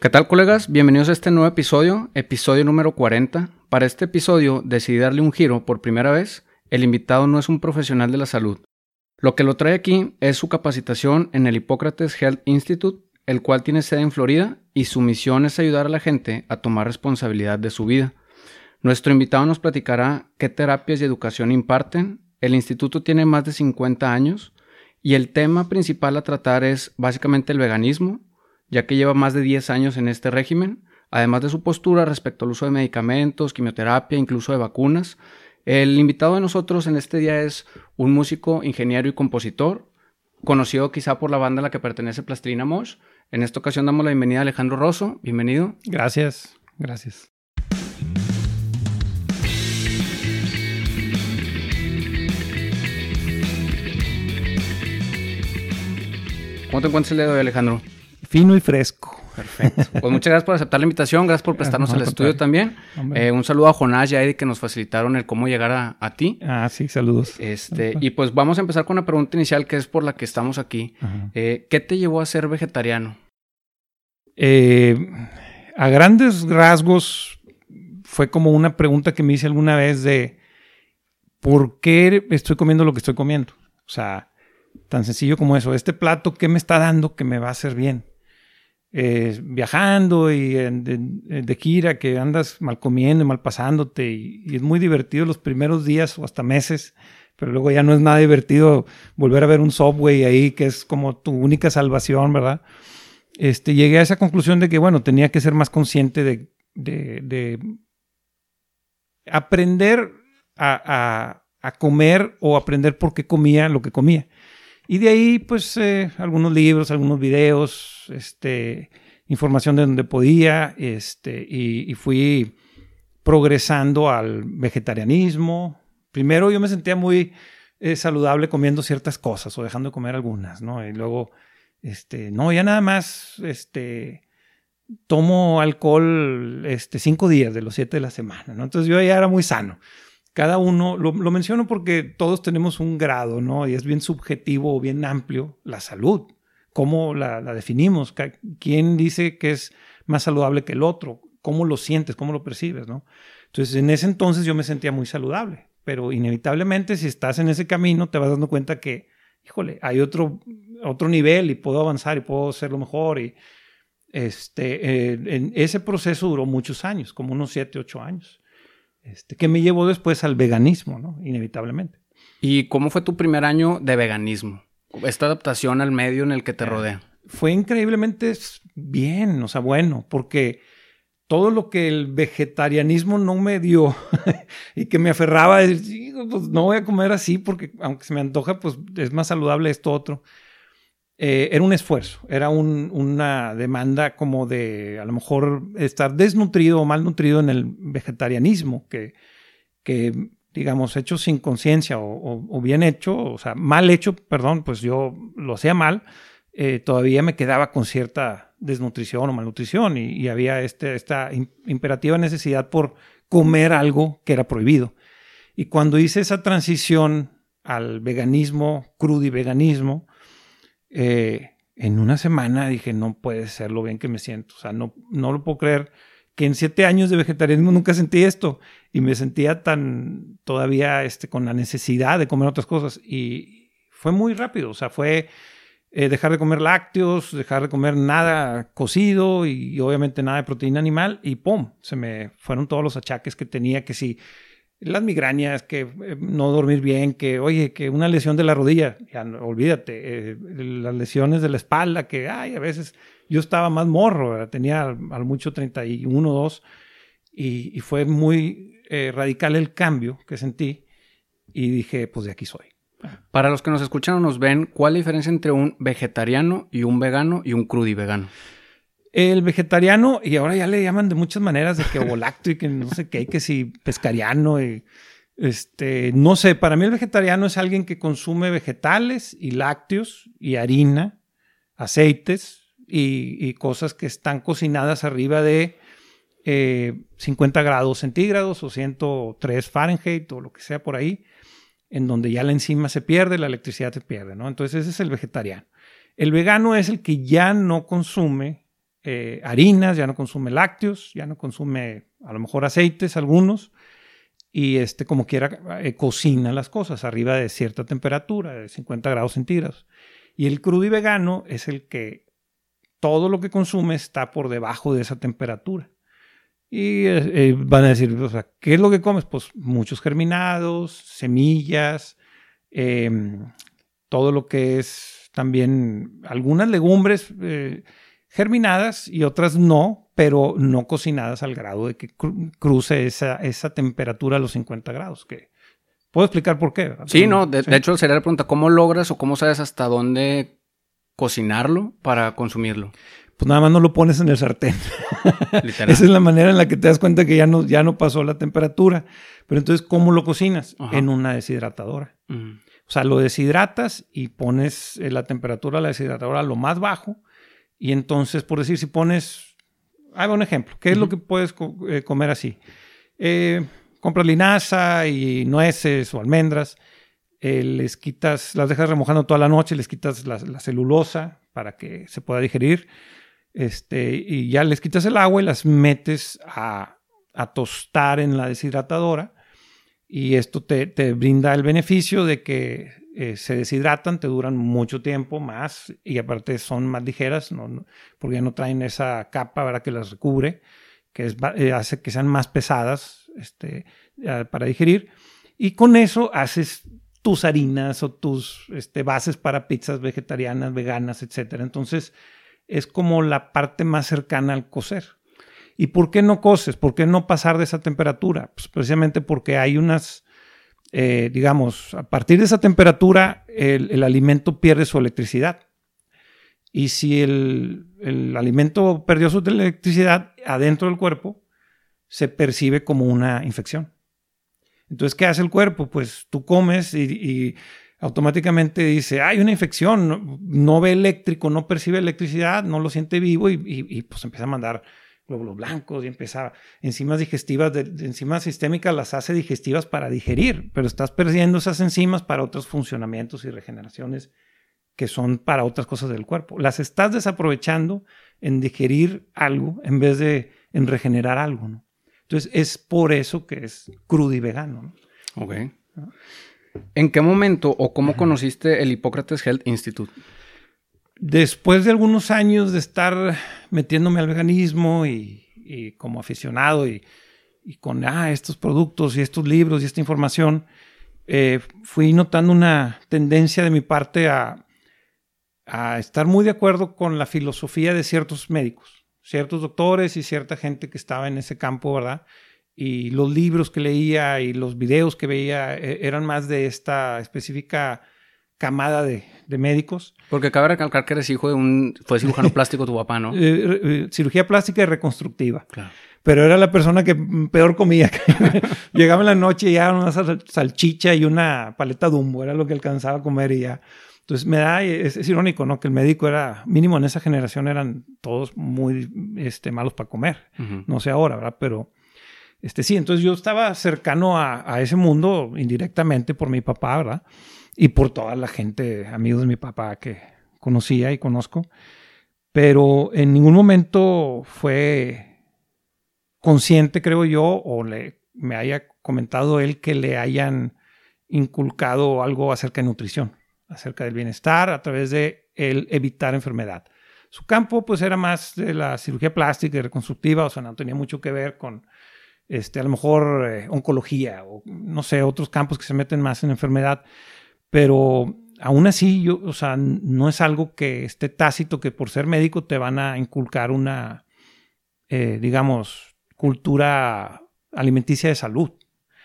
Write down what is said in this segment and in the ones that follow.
¿Qué tal colegas? Bienvenidos a este nuevo episodio, episodio número 40. Para este episodio decidí darle un giro por primera vez. El invitado no es un profesional de la salud. Lo que lo trae aquí es su capacitación en el Hipócrates Health Institute, el cual tiene sede en Florida y su misión es ayudar a la gente a tomar responsabilidad de su vida. Nuestro invitado nos platicará qué terapias y educación imparten. El instituto tiene más de 50 años y el tema principal a tratar es básicamente el veganismo, ya que lleva más de 10 años en este régimen, además de su postura respecto al uso de medicamentos, quimioterapia, incluso de vacunas. El invitado de nosotros en este día es un músico, ingeniero y compositor, conocido quizá por la banda a la que pertenece Plastilina Mosh. En esta ocasión damos la bienvenida a Alejandro Rosso. Bienvenido. Gracias, gracias. ¿Cómo te encuentras el día de hoy, Alejandro? Fino y fresco. Perfecto. Pues muchas gracias por aceptar la invitación, gracias por prestarnos No, el al estudio también. Eh, un saludo a Jonás y a Eddie que nos facilitaron el cómo llegar a, a ti. Ah, sí, saludos. Este, y pues vamos a empezar con la pregunta inicial que es por la que estamos aquí. Eh, ¿Qué te llevó a ser vegetariano? Eh, a grandes rasgos, fue como una pregunta que me hice alguna vez de ¿por qué estoy comiendo lo que estoy comiendo? O sea, tan sencillo como eso. Este plato, ¿qué me está dando que me va a hacer bien? Eh, viajando y de, gira, que andas mal comiendo y mal pasándote, y, es muy divertido los primeros días o hasta meses, pero luego ya no es nada divertido volver a ver un subway ahí, que es como tu única salvación, ¿verdad? Este, llegué a esa conclusión de que, bueno, tenía que ser más consciente de, de- de aprender a- a comer o aprender por qué comía lo que comía. Y de ahí, pues, eh, algunos libros, algunos videos, este, información de donde podía, este, y, fui progresando al vegetarianismo. Primero yo me sentía muy eh, saludable comiendo ciertas cosas o dejando de comer algunas, ¿no? Y luego, este, no, ya nada más, este, tomo alcohol, este, cinco días de los siete de la semana, ¿no? Entonces yo ya era muy sano. Cada uno, lo, lo menciono porque todos tenemos un grado, ¿no? Y es bien subjetivo o bien amplio la salud. ¿Cómo la, definimos? ¿Quién dice que es más saludable que el otro? ¿Cómo lo sientes? ¿Cómo lo percibes? ¿no? Entonces, en ese entonces yo me sentía muy saludable, pero inevitablemente si estás en ese camino te vas dando cuenta que, híjole, hay otro, otro nivel y puedo avanzar y puedo hacerlo mejor. Y este, eh, ese proceso duró muchos años, como unos 7, 8 años, este, que me llevó después al veganismo, ¿no? Inevitablemente. ¿Y cómo fue tu primer año de veganismo? Esta adaptación al medio en el que te Ah. rodea. fue increíblemente bien, o sea, bueno, porque todo lo que el vegetarianismo no me dio y que me aferraba a decir, "Sí, pues no voy a comer así porque aunque se me antoja, pues es más saludable esto otro. Eh, era un esfuerzo, era un- una demanda como de a lo mejor estar desnutrido o malnutrido en el vegetarianismo, que, que digamos, hecho sin conciencia o, bien hecho, o sea, mal hecho, perdón, pues yo lo hacía mal, eh, todavía me quedaba con cierta desnutrición o malnutrición y, y había este, esta im- imperativa necesidad por comer algo que era prohibido. Y cuando hice esa transición al veganismo, crudo y veganismo, eh, en una semana dije, no puede ser lo bien que me siento. O sea, no, no lo puedo creer que en siete años de vegetarianismo nunca sentí esto y me sentía tan todavía este, con la necesidad de comer otras cosas. Y fue muy rápido, o sea, fue eh, dejar de comer lácteos, dejar de comer nada cocido y, obviamente nada de proteína animal y ¡pum! Se me fueron todos los achaques que tenía, que si las migrañas, que eh, no dormir bien, que oye, que una lesión de la rodilla, ya olvídate, eh, las lesiones de la espalda, que ay, a veces yo estaba más morro, tenía al, al mucho 31, 2 y, y fue muy eh, radical el cambio que sentí y dije, pues de aquí soy. Para los que nos escuchan o nos ven, ¿cuál es la diferencia entre un vegetariano y un vegano y un crudivegano? El vegetariano, y ahora ya le llaman de muchas maneras, de que ovolácteo y que no sé qué, que si pescariano, y este, no sé, para mí el vegetariano es alguien que consume vegetales y lácteos y harina, aceites y, cosas que están cocinadas arriba de eh, 50 grados centígrados o 103 Fahrenheit o lo que sea por ahí, en donde ya la enzima se pierde, la electricidad se pierde, ¿no? Entonces ese es el vegetariano. El vegano es el que ya no consume eh, harinas, ya no consume lácteos, ya no consume a lo mejor aceites algunos y este como quiera eh, cocina las cosas arriba de cierta temperatura, de 50 grados centígrados. Y el crudo y vegano es el que todo lo que consume está por debajo de esa temperatura. Y eh, van a decir, o sea, ¿qué es lo que comes? Pues muchos germinados, semillas, em, todo lo que es también algunas legumbres germinadas y otras no, pero no cocinadas al grado de que cruce esa, esa temperatura a los 50 grados. Que ¿Puedo explicar por qué? Sí, no, de, hecho sería la pregunta, ¿cómo logras o cómo sabes hasta dónde cocinarlo para consumirlo? Pues nada más no lo pones en el sartén. Esa es la manera en la que te das cuenta que ya no, ya no pasó la temperatura. Pero entonces, ¿cómo lo cocinas? En una deshidratadora. O sea, lo deshidratas y pones eh, la temperatura de la deshidratadora a lo más bajo y entonces, por decir, si pones, hago un ejemplo, ¿qué es lo que puedes eh, comer así? Eh, compras linaza y nueces o almendras, eh, les quitas, las dejas remojando toda la noche, les quitas la, celulosa para que se pueda digerir, este, y ya les quitas el agua y las metes a, tostar en la deshidratadora, y esto te, te brinda el beneficio de que eh, se deshidratan, te duran mucho tiempo más y aparte son más ligeras, porque ya no traen esa capa ¿verdad? que las recubre, que eh, hace que sean más pesadas este, para digerir. Y con eso haces tus harinas o tus este, bases para pizzas vegetarianas, veganas, etc. Entonces es como la parte más cercana al cocer. ¿Y por qué no coces? ¿Por qué no pasar de esa temperatura? Pues precisamente porque hay unas eh, digamos, a partir de esa temperatura, el, alimento pierde su electricidad. Y si el, alimento perdió su electricidad adentro del cuerpo, se percibe como una infección. Entonces, ¿qué hace el cuerpo? Pues tú comes y, automáticamente dice, hay una infección, no, ve eléctrico, no percibe electricidad, no lo siente vivo y, y pues empieza a mandar glóbulos blancos y empieza enzimas digestivas, de, enzimas sistémicas las hace digestivas para digerir, pero estás perdiendo esas enzimas para otros funcionamientos y regeneraciones que son para otras cosas del cuerpo. Las estás desaprovechando en digerir algo en vez de en regenerar algo. ¿no? Entonces es por eso que es crudo y vegano. ¿no? Ok. ¿En qué momento o cómo conociste el Hipócrates Health Institute? Después de algunos años de estar metiéndome al veganismo y, como aficionado y, con ah, estos productos y estos libros y esta información, eh, fui notando una tendencia de mi parte a, estar muy de acuerdo con la filosofía de ciertos médicos, ciertos doctores y cierta gente que estaba en ese campo, ¿verdad? Y los libros que leía y los videos que veía eh, eran más de esta específica camada de, médicos. Porque cabe recalcar que eres hijo de un... Fue cirujano plástico tu papá, ¿no? Eh, eh, cirugía plástica y reconstructiva. Claro. Pero era la persona que peor comía. Llegaba en la noche y ya una salchicha y una paleta dumbo. Era lo que alcanzaba a comer y ya. Entonces me da... Es, irónico, ¿no? Que el médico era... Mínimo en esa generación eran todos muy este, malos para comer. No sé ahora, ¿verdad? Pero... Este, sí, entonces yo estaba cercano a, a ese mundo indirectamente por mi papá, ¿verdad? Y por toda la gente, amigos de mi papá que conocía y conozco, pero en ningún momento fue consciente, creo yo, o le, me haya comentado él que le hayan inculcado algo acerca de nutrición, acerca del bienestar a través de el evitar enfermedad. Su campo pues era más de la cirugía plástica y reconstructiva, o sea, no tenía mucho que ver con este, a lo mejor eh, oncología o no sé, otros campos que se meten más en enfermedad. Pero aún así, yo, o sea, no es algo que esté tácito, que por ser médico te van a inculcar una, eh, digamos, cultura alimenticia de salud.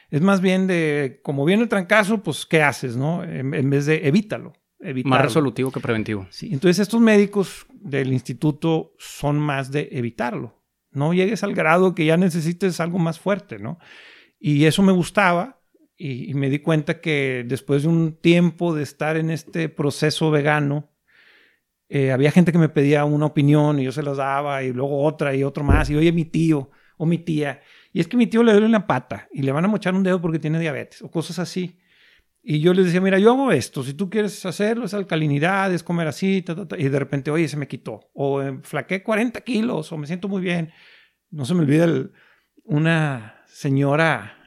Es más bien de, como viene el trancazo, pues, ¿qué haces, no? En, vez de evítalo, Más resolutivo que preventivo. Sí, entonces estos médicos del instituto son más de evitarlo. No llegues al grado que ya necesites algo más fuerte, ¿no? Y eso me gustaba y, me di cuenta que después de un tiempo de estar en este proceso vegano, eh, había gente que me pedía una opinión y yo se las daba y luego otra y otro más y oye mi tío o mi tía y es que mi tío le duele una pata y le van a mochar un dedo porque tiene diabetes o cosas así Y yo les decía, mira, yo hago esto, si tú quieres hacerlo, es alcalinidad, es comer así, y de repente, oye, se me quitó. O eh, flaqué 40 kilos, o me siento muy bien. No se me olvida una señora,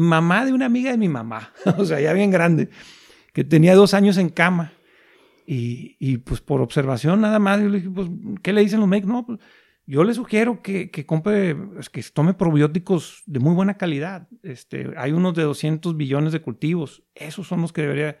mamá de una amiga de mi mamá, o sea, ya bien grande, que tenía dos años en cama. Y, y pues por observación nada más, yo le dije, pues, ¿qué le dicen los médicos? No, pues yo le sugiero que, que compre, que tome probióticos de muy buena calidad. Este, hay unos de 200 billones de cultivos. Esos son los que debería.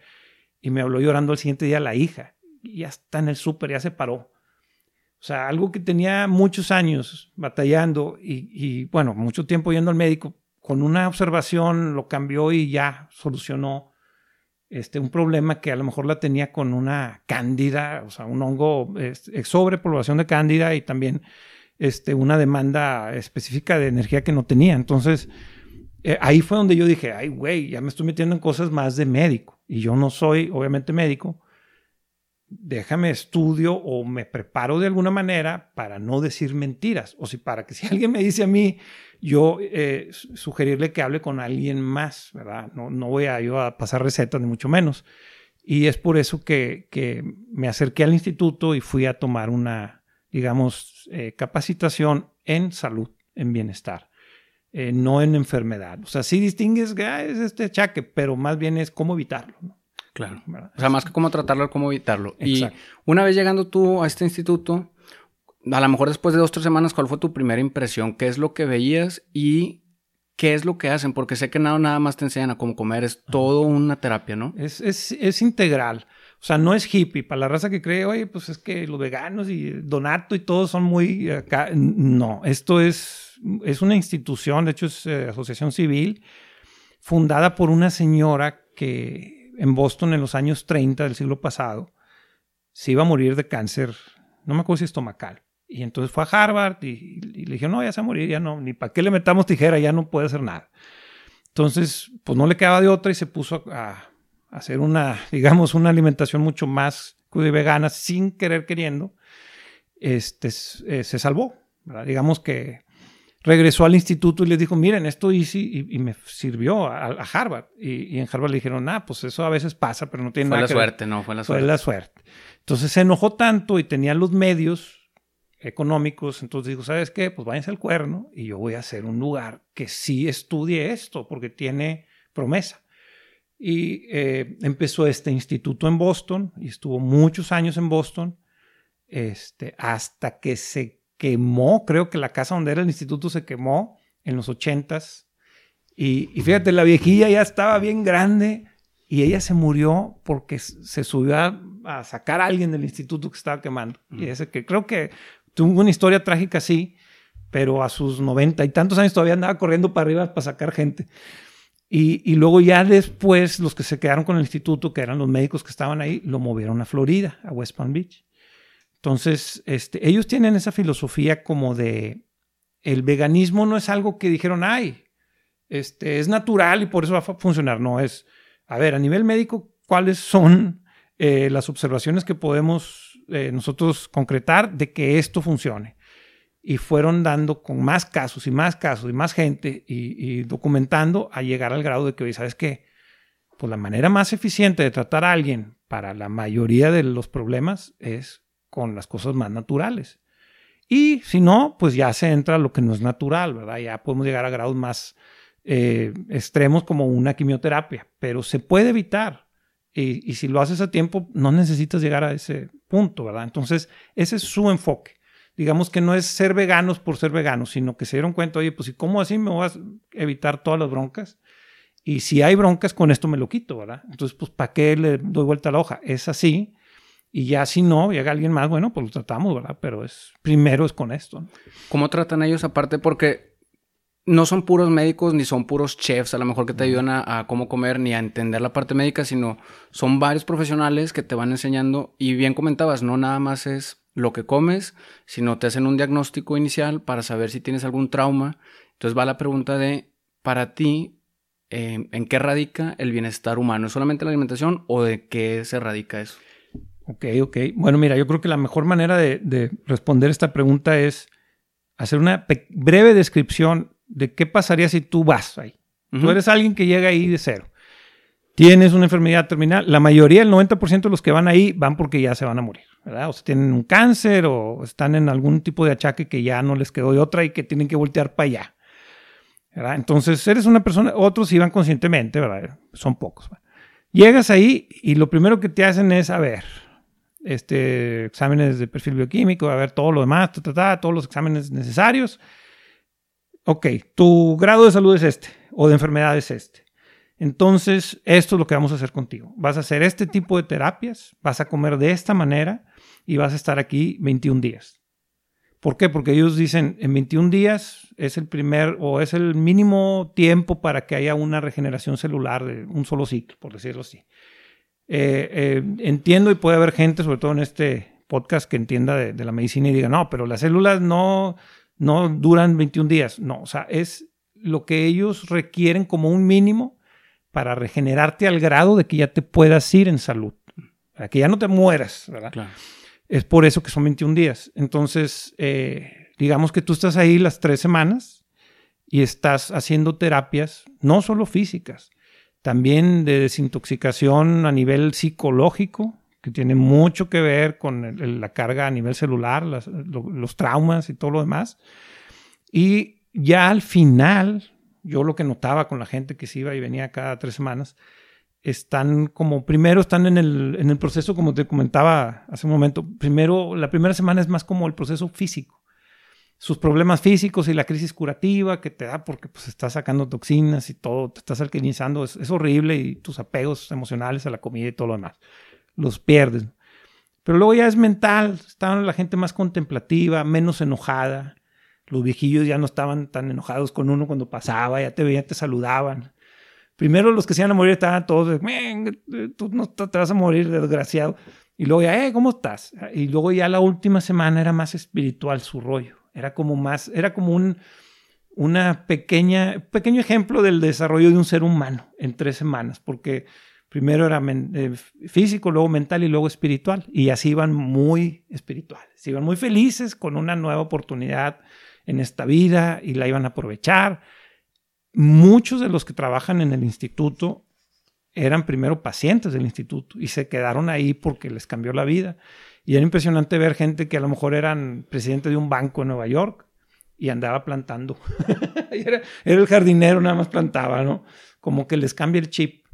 Y me habló llorando el siguiente día la hija. Y ya está en el súper, ya se paró. O sea, algo que tenía muchos años batallando y, y, bueno, mucho tiempo yendo al médico, con una observación lo cambió y ya solucionó este, un problema que a lo mejor la tenía con una cándida, o sea, un hongo, este, sobrepoblación de cándida y también este, una demanda específica de energía que no tenía. Entonces, eh, ahí fue donde yo dije, ay, güey, ya me estoy metiendo en cosas más de médico. Y yo no soy, obviamente, médico. Déjame estudio o me preparo de alguna manera para no decir mentiras. O si para que si alguien me dice a mí, yo eh, sugerirle que hable con alguien más, ¿verdad? No, no voy a yo a pasar recetas, ni mucho menos. Y es por eso que, que me acerqué al instituto y fui a tomar una, digamos, eh, capacitación en salud, en bienestar, eh, no en enfermedad. O sea, sí distingues que ah, es este achaque, pero más bien es cómo evitarlo. Claro. O sea, más que cómo tratarlo, cómo evitarlo. Y una vez llegando tú a este instituto, a lo mejor después de dos o tres semanas, ¿cuál fue tu primera impresión? ¿Qué es lo que veías y qué es lo que hacen? Porque sé que nada, nada más te enseñan a cómo comer, es todo una terapia, ¿no? Es, es, es integral. O sea, no es hippie. Para la raza que cree, oye, pues es que los veganos y Donato y todos son muy acá. No, esto es, es una institución, de hecho es eh, asociación civil, fundada por una señora que en Boston en los años 30 del siglo pasado se iba a morir de cáncer, no me acuerdo si estomacal. Y entonces fue a Harvard y, le dijeron, no, ya se va a morir, ya no, ni para qué le metamos tijera, ya no puede hacer nada. Entonces, pues no le quedaba de otra y se puso a hacer una, digamos, una alimentación mucho más vegana sin querer queriendo, este, eh, se salvó. Digamos que regresó al instituto y les dijo, miren, esto hice y, me sirvió a, Harvard. Y, en Harvard le dijeron, ah, pues eso a veces pasa, pero no tiene nada que ver. Fue la suerte, no, fue la suerte. Fue la suerte. Entonces se enojó tanto y tenía los medios económicos, entonces dijo, ¿sabes qué? Pues váyanse al cuerno y yo voy a hacer un lugar que sí estudie esto, porque tiene promesa. Y eh, empezó este instituto en Boston y estuvo muchos años en Boston este, hasta que se quemó, creo que la casa donde era el instituto se quemó en los ochentas. Y, y fíjate, la viejilla ya estaba bien grande y ella se murió porque se subió a, sacar a alguien del instituto que estaba quemando. Y ese que creo que tuvo una historia trágica así, pero a sus noventa y tantos años todavía andaba corriendo para arriba para sacar gente. Y, luego ya después los que se quedaron con el instituto, que eran los médicos que estaban ahí, lo movieron a Florida, a West Palm Beach. Entonces, este, ellos tienen esa filosofía como de el veganismo no es algo que dijeron, ay, este, es natural y por eso va a funcionar. No, es, a ver, a nivel médico, ¿cuáles son eh, las observaciones que podemos eh, nosotros concretar de que esto funcione? y fueron dando con más casos y más casos y más gente y, documentando a llegar al grado de que hoy, ¿sabes qué? Pues la manera más eficiente de tratar a alguien para la mayoría de los problemas es con las cosas más naturales. Y si no, pues ya se entra lo que no es natural, ¿verdad? Ya podemos llegar a grados más eh, extremos como una quimioterapia, pero se puede evitar. Y, si lo haces a tiempo, no necesitas llegar a ese punto, ¿verdad? Entonces, ese es su enfoque digamos que no es ser veganos por ser veganos, sino que se dieron cuenta, oye, pues ¿y cómo así me voy a evitar todas las broncas? Y si hay broncas, con esto me lo quito, ¿verdad? Entonces, pues ¿para qué le doy vuelta a la hoja? Es así. Y ya si no, llega alguien más, bueno, pues lo tratamos, ¿verdad? Pero es primero es con esto. ¿Cómo tratan ellos aparte? Porque no son puros médicos ni son puros chefs, a lo mejor que te ayudan a, a, cómo comer ni a entender la parte médica, sino son varios profesionales que te van enseñando. Y bien comentabas, no nada más es lo que comes, sino te hacen un diagnóstico inicial para saber si tienes algún trauma. Entonces va la pregunta de, para ti, eh, ¿en qué radica el bienestar humano? ¿Es solamente la alimentación o de qué se radica eso? Ok, ok. Bueno, mira, yo creo que la mejor manera de, responder esta pregunta es hacer una breve descripción de qué pasaría si tú vas ahí. Tú eres alguien que llega ahí de cero. tienes una enfermedad terminal, la mayoría, el 90% de los que van ahí van porque ya se van a morir, ¿verdad? O sea, tienen un cáncer o están en algún tipo de achaque que ya no les quedó de otra y que tienen que voltear para allá. ¿verdad? Entonces, eres una persona, otros iban conscientemente, ¿verdad? Son pocos. Llegas ahí y lo primero que te hacen es, a ver, este, exámenes de perfil bioquímico, a ver todo lo demás, todos los exámenes necesarios. Ok, tu grado de salud es este, o de enfermedad es este. Entonces, esto es lo que vamos a hacer contigo. Vas a hacer este tipo de terapias, vas a comer de esta manera y vas a estar aquí 21 días. ¿Por qué? Porque ellos dicen en 21 días es el primer o es el mínimo tiempo para que haya una regeneración celular de un solo ciclo, por decirlo así. Eh, eh, entiendo y puede haber gente, sobre todo en este podcast, que entienda de, de, la medicina y diga, no, pero las células no, no duran 21 días. No, o sea, es lo que ellos requieren como un mínimo para regenerarte al grado de que ya te puedas ir en salud, para que ya no te mueras, ¿verdad? Claro. Es por eso que son 21 días. Entonces, eh, digamos que tú estás ahí las tres semanas y estás haciendo terapias, no solo físicas, también de desintoxicación a nivel psicológico, que tiene mucho que ver con la carga a nivel celular, los traumas y todo lo demás. Y ya al final, yo lo que notaba con la gente que se iba y venía cada tres semanas, están como, primero están en el, en el proceso, como te comentaba hace un momento, primero, la primera semana es más como el proceso físico. Sus problemas físicos y la crisis curativa que te da porque pues estás sacando toxinas y todo, te estás alquimizando, es, horrible y tus apegos emocionales a la comida y todo lo demás, los pierdes. Pero luego ya es mental, estaban la gente más contemplativa, menos enojada, los viejillos ya no estaban tan enojados con uno cuando pasaba, ya te veían, te saludaban Primero los que se iban a morir estaban todos, tú no te vas a morir, desgraciado. Y luego ya, eh, ¿cómo estás? Y luego ya la última semana era más espiritual su rollo. Era como más, era como un una pequeña, pequeño ejemplo del desarrollo de un ser humano en tres semanas, porque primero era eh, físico, luego mental y luego espiritual. Y así iban muy espirituales, iban muy felices con una nueva oportunidad en esta vida y la iban a aprovechar muchos de los que trabajan en el instituto eran primero pacientes del instituto y se quedaron ahí porque les cambió la vida. Y era impresionante ver gente que a lo mejor eran presidente de un banco en Nueva York y andaba plantando. era, el jardinero, nada más plantaba, ¿no? Como que les cambia el chip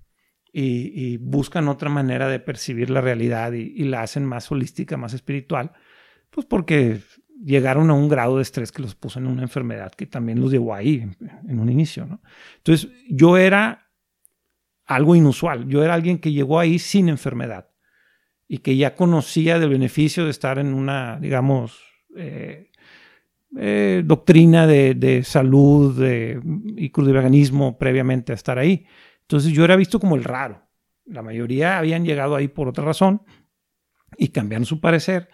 y, buscan otra manera de percibir la realidad y, la hacen más holística, más espiritual, pues porque llegaron a un grado de estrés que los puso en una enfermedad que también los llevó ahí en, un inicio, ¿no? Entonces, yo era algo inusual. Yo era alguien que llegó ahí sin enfermedad y que ya conocía del beneficio de estar en una, digamos, eh, eh, doctrina de, de salud de, y crudiveganismo previamente a estar ahí. Entonces, yo era visto como el raro. La mayoría habían llegado ahí por otra razón y cambiaron su parecer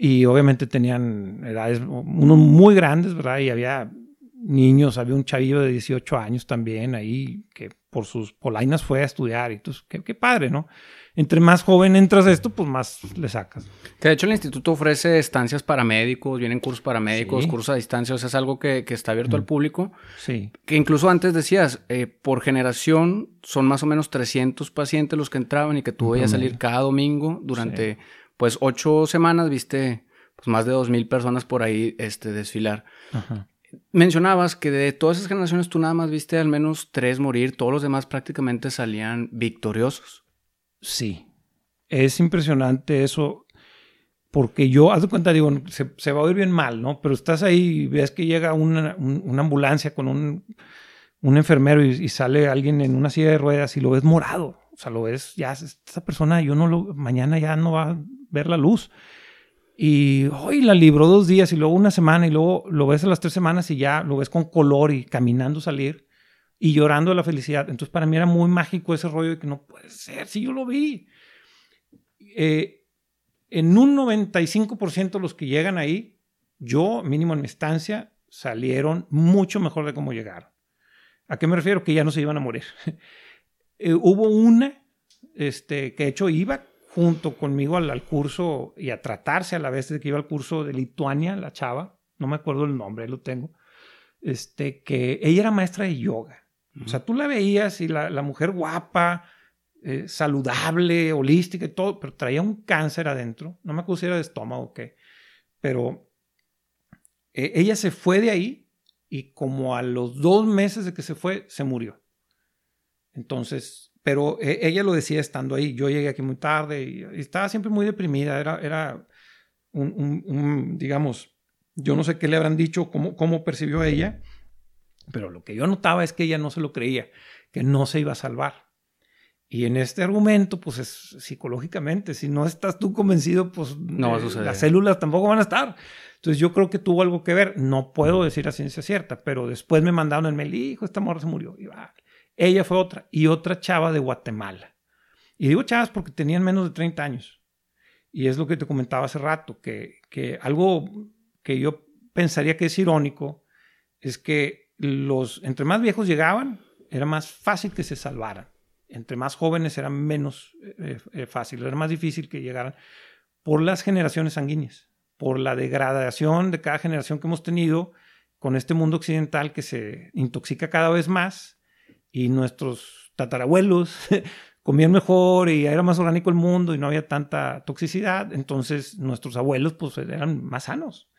y obviamente tenían edades, unos muy grandes, ¿verdad? Y había niños, había un chavillo de 18 años también ahí que por sus polainas fue a estudiar. Y entonces, qué, qué padre, ¿no? Entre más joven entras a esto, pues más le sacas. Que de hecho el instituto ofrece estancias para médicos, vienen cursos para médicos, sí. cursos a distancia, o sea, es algo que, que está abierto mm. al público. Sí. Que incluso antes decías, eh, por generación son más o menos 300 pacientes los que entraban y que tú veías salir cada domingo durante... Sí pues ocho semanas viste pues, más de dos mil personas por ahí este, desfilar. Ajá. Mencionabas que de todas esas generaciones tú nada más viste al menos tres morir, todos los demás prácticamente salían victoriosos. Sí, es impresionante eso, porque yo, haz de cuenta, digo, se, va a oír bien mal, ¿no? Pero estás ahí y ves que llega una, un, una ambulancia con un, un enfermero y, sale alguien en una silla de ruedas y lo ves morado. O sea, lo ves, ya, esta persona, yo no lo, mañana ya no va, ver la luz. Y hoy la libró dos días y luego una semana y luego lo ves a las tres semanas y ya lo ves con color y caminando salir y llorando de la felicidad. Entonces para mí era muy mágico ese rollo de que no puede ser, si yo lo vi. Eh, en un 95% de los que llegan ahí, yo, mínimo en mi estancia, salieron mucho mejor de cómo llegaron. ¿A qué me refiero? Que ya no se iban a morir. eh, hubo una este, que de hecho iba junto conmigo al, al, curso y a tratarse a la vez de que iba al curso de Lituania, la chava, no me acuerdo el nombre, lo tengo, este, que ella era maestra de yoga. O sea, tú la veías y la, la mujer guapa, eh, saludable, holística y todo, pero traía un cáncer adentro. No me acuerdo si era de estómago o qué. Pero eh, ella se fue de ahí y como a los dos meses de que se fue, se murió. Entonces, pero eh, ella lo decía estando ahí. Yo llegué aquí muy tarde y, estaba siempre muy deprimida. Era, era un, digamos, yo no sé qué le habrán dicho, cómo, cómo percibió ella, pero lo que yo notaba es que ella no se lo creía, que no se iba a salvar. Y en este argumento, pues es psicológicamente, si no estás tú convencido, pues no va a suceder. las células tampoco van a estar. Entonces yo creo que tuvo algo que ver. No puedo decir a ciencia cierta, pero después me mandaron el mail, hijo, esta morra se murió. Y va. Ella fue otra. Y otra chava de Guatemala. Y digo chavas porque tenían menos de 30 años. Y es lo que te comentaba hace rato, que, que algo que yo pensaría que es irónico es que los, entre más viejos llegaban, era más fácil que se salvaran entre más jóvenes era menos eh, eh, fácil, era más difícil que llegaran por las generaciones sanguíneas, por la degradación de cada generación que hemos tenido con este mundo occidental que se intoxica cada vez más y nuestros tatarabuelos comían mejor y era más orgánico el mundo y no había tanta toxicidad, entonces nuestros abuelos pues eran más sanos.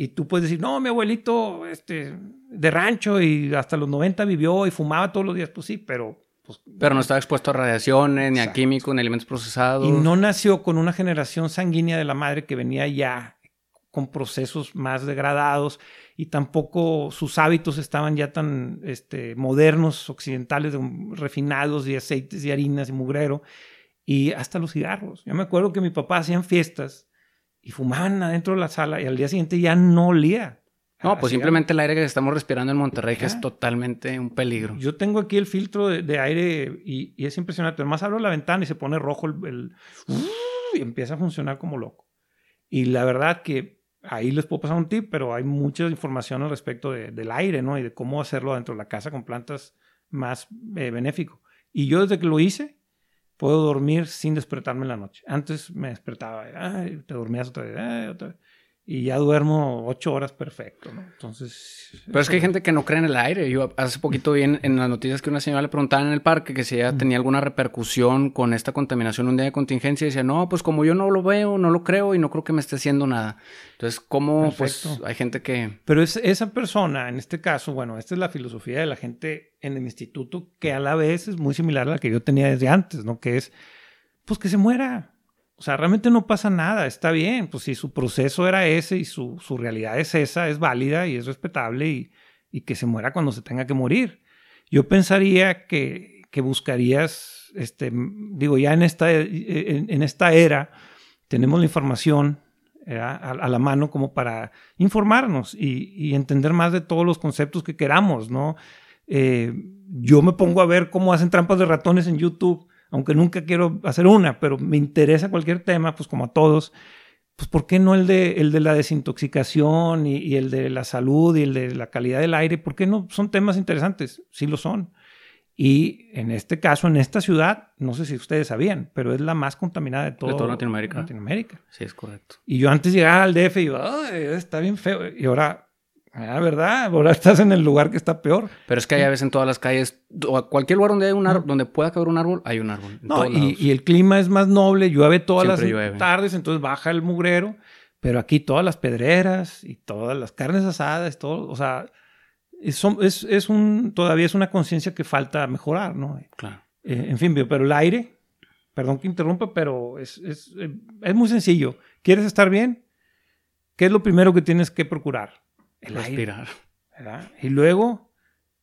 Y tú puedes decir, no, mi abuelito este, de rancho y hasta los 90 vivió y fumaba todos los días, pues sí, pero pues, pero no estaba expuesto a radiaciones, ni a químicos, ni a alimentos procesados. Y no nació con una generación sanguínea de la madre que venía ya con procesos más degradados y tampoco sus hábitos estaban ya tan este, modernos, occidentales, refinados y aceites y harinas y mugrero. Y hasta los cigarros. Yo me acuerdo que mi papá hacían fiestas y fumaban adentro de la sala y al día siguiente ya no olía. No, pues simplemente el aire que estamos respirando en Monterrey, que es totalmente un peligro. Yo tengo aquí el filtro de, aire y, es impresionante. Además abro la ventana y se pone rojo el, y empieza a funcionar como loco. Y la verdad que ahí les puedo pasar un tip, pero hay mucha información al respecto del aire, ¿no? Y de cómo hacerlo dentro de la casa con plantas más eh, benéfico. Y yo desde que lo hice, puedo dormir sin despertarme en la noche. Antes me despertaba, te dormías otra vez, ay, otra vez y ya duermo ocho horas perfecto, ¿no? Entonces... Pero es que hay gente que no cree en el aire. Yo hace poquito vi en, las noticias que una señora le preguntaba en el parque que si ella tenía alguna repercusión con esta contaminación un día de contingencia y decía, no, pues como yo no lo veo, no lo creo y no creo que me esté haciendo nada. Entonces, ¿cómo pues hay gente que... Pero es, esa persona, en este caso, bueno, esta es la filosofía de la gente en el instituto que a la vez es muy similar a la que yo tenía desde antes, ¿no? Que es, pues que se muera o sea, realmente no pasa nada, está bien. Pues si su proceso era ese y su, su realidad es esa, es válida y es respetable y, que se muera cuando se tenga que morir. Yo pensaría que, que buscarías, este, digo, ya en esta, en, en esta era tenemos la información a, a, la mano como para informarnos y, y, entender más de todos los conceptos que queramos, ¿no? Eh, yo me pongo a ver cómo hacen trampas de ratones en YouTube aunque nunca quiero hacer una, pero me interesa cualquier tema, pues como a todos, pues ¿por qué no el de, el de la desintoxicación y, el de la salud y el de la calidad del aire? ¿Por qué no? Son temas interesantes, sí lo son. Y en este caso, en esta ciudad, no sé si ustedes sabían, pero es la más contaminada de todo, Latinoamérica. Latinoamérica. Sí, es correcto. Y yo antes llegaba al DF y yo, está bien feo. Y ahora Ah, ¿verdad? Ahora estás en el lugar que está peor. Pero es que hay a veces en todas las calles, o cualquier lugar donde hay un árbol, donde pueda caber un árbol, hay un árbol. No, y, el clima es más noble, llueve todas las tardes, entonces baja el mugrero. Pero aquí todas las pedreras y todas las carnes asadas, todo, o sea, es, es, un, todavía es una conciencia que falta mejorar, ¿no? Claro. Eh, en fin, pero el aire, perdón que interrumpa, pero es, es, es muy sencillo. ¿Quieres estar bien? ¿Qué es lo primero que tienes que procurar? El Respirar. ¿verdad? Y luego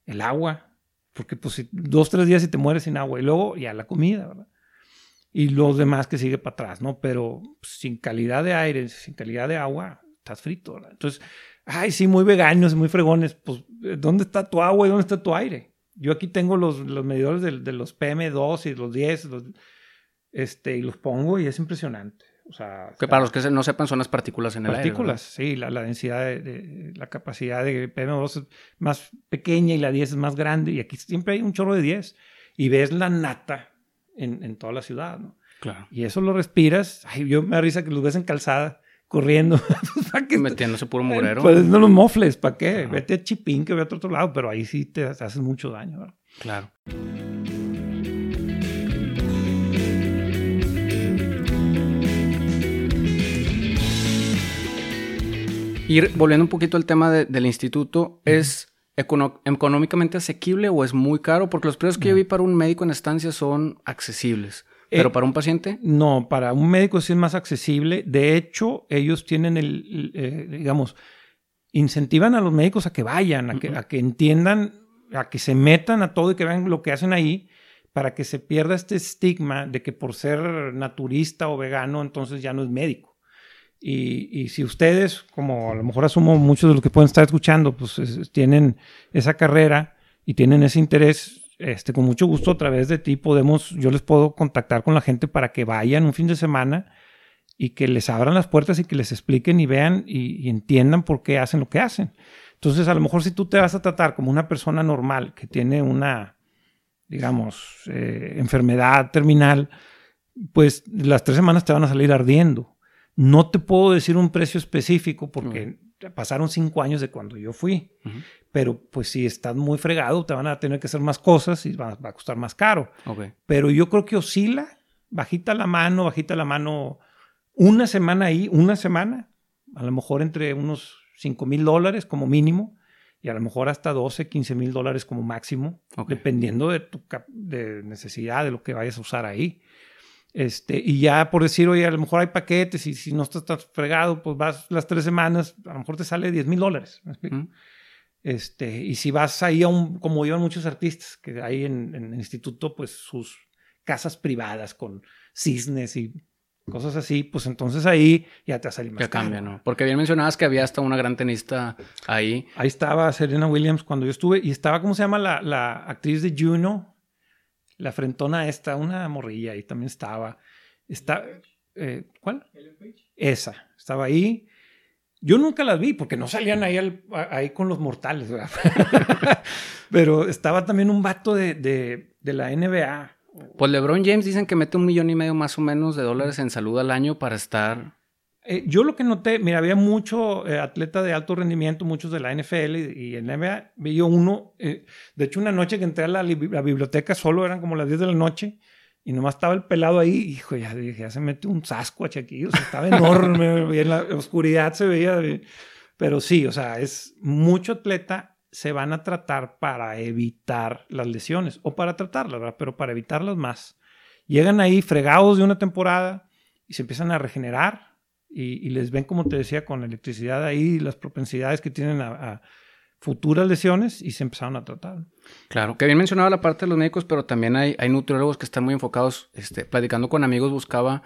el agua, porque pues dos, tres días y te mueres sin agua, y luego ya la comida, ¿verdad? Y los demás que sigue para atrás, ¿no? Pero sin calidad de aire, sin calidad de agua, estás frito, ¿verdad? Entonces, ay, sí, muy veganos, muy fregones, pues, ¿dónde está tu agua y dónde está tu aire? Yo aquí tengo los, los medidores de, de, los PM2 y los 10, los, este, y los pongo y es impresionante. O sea, que para los que no sepan son las partículas en el aire. Partículas, sí, la, la densidad de, la capacidad de PM2 es más pequeña y la 10 es más grande y aquí siempre hay un chorro de 10 y ves la nata en, en toda la ciudad, ¿no? Claro. Y eso lo respiras, ay, yo me da risa que los ves en calzada corriendo. Metiéndose puro mugrero. Pues no los mofles, ¿para qué? Vete a Chipín que ve a otro, lado, pero ahí sí te, te haces mucho daño, ¿verdad? Claro. Y volviendo un poquito al tema del instituto, ¿es económicamente asequible o es muy caro? Porque los precios que yo vi para un médico en estancia son accesibles. ¿Pero eh, para un paciente? No, para un médico sí es más accesible. De hecho, ellos tienen el, eh, digamos, incentivan a los médicos a que vayan, a, que, a que entiendan, a que se metan a todo y que vean lo que hacen ahí para que se pierda este estigma de que por ser naturista o vegano entonces ya no es médico. Y, si ustedes, como a lo mejor asumo muchos de los que pueden estar escuchando, pues tienen esa carrera y tienen ese interés, este, con mucho gusto a través de ti podemos, yo les puedo contactar con la gente para que vayan un fin de semana y que les abran las puertas y que les expliquen y vean y, entiendan por qué hacen lo que hacen. Entonces, a lo mejor si tú te vas a tratar como una persona normal que tiene una, digamos, eh, enfermedad terminal, pues las tres semanas te van a salir ardiendo. No te puedo decir un precio específico porque pasaron cinco años de cuando yo fui. Pero pues si estás muy fregado, te van a tener que hacer más cosas y va, a costar más caro. Pero yo creo que oscila, bajita la mano, bajita la mano, una semana ahí, una semana, a lo mejor entre unos 5 mil dólares como mínimo y a lo mejor hasta 12, 15 mil dólares como máximo, dependiendo de tu de necesidad, de lo que vayas a usar ahí. Este, y ya por decir, oye, a lo mejor hay paquetes y si no estás fregado, pues vas las tres semanas, a lo mejor te sale 10 mil dólares. este, y si vas ahí a un, como iban muchos artistas, que hay en, en, el instituto, pues sus casas privadas con cisnes y cosas así, pues entonces ahí ya te salir más Ya cambia, ¿no? Porque bien mencionabas que había hasta una gran tenista ahí. Ahí estaba Serena Williams cuando yo estuve y estaba, ¿cómo se llama la, la actriz de Juno? La frentona esta, una morrilla ahí también estaba. Está, eh, ¿Cuál? Esa, estaba ahí. Yo nunca las vi porque no salían ahí, ahí con los mortales, ¿verdad? Pero estaba también un vato de, de, de, la NBA. Pues LeBron James dicen que mete un millón y medio más o menos de dólares en salud al año para estar eh, yo lo que noté, mira, había mucho eh, atleta de alto rendimiento, muchos de la NFL y, en la NBA. Vi yo uno, eh, de hecho, una noche que entré a la, biblioteca solo eran como las 10 de la noche y nomás estaba el pelado ahí. Hijo, ya dije, ya se mete un Sasquatch aquí, o sea, estaba enorme, en la oscuridad se veía. Pero sí, o sea, es mucho atleta se van a tratar para evitar las lesiones o para tratarlas, ¿verdad? Pero para evitarlas más. Llegan ahí fregados de una temporada y se empiezan a regenerar y, les ven, como te decía, con electricidad ahí, las propensidades que tienen a, futuras lesiones y se empezaron a tratar. Claro, que bien mencionaba la parte de los médicos, pero también hay, hay nutriólogos que están muy enfocados, este, platicando con amigos buscaba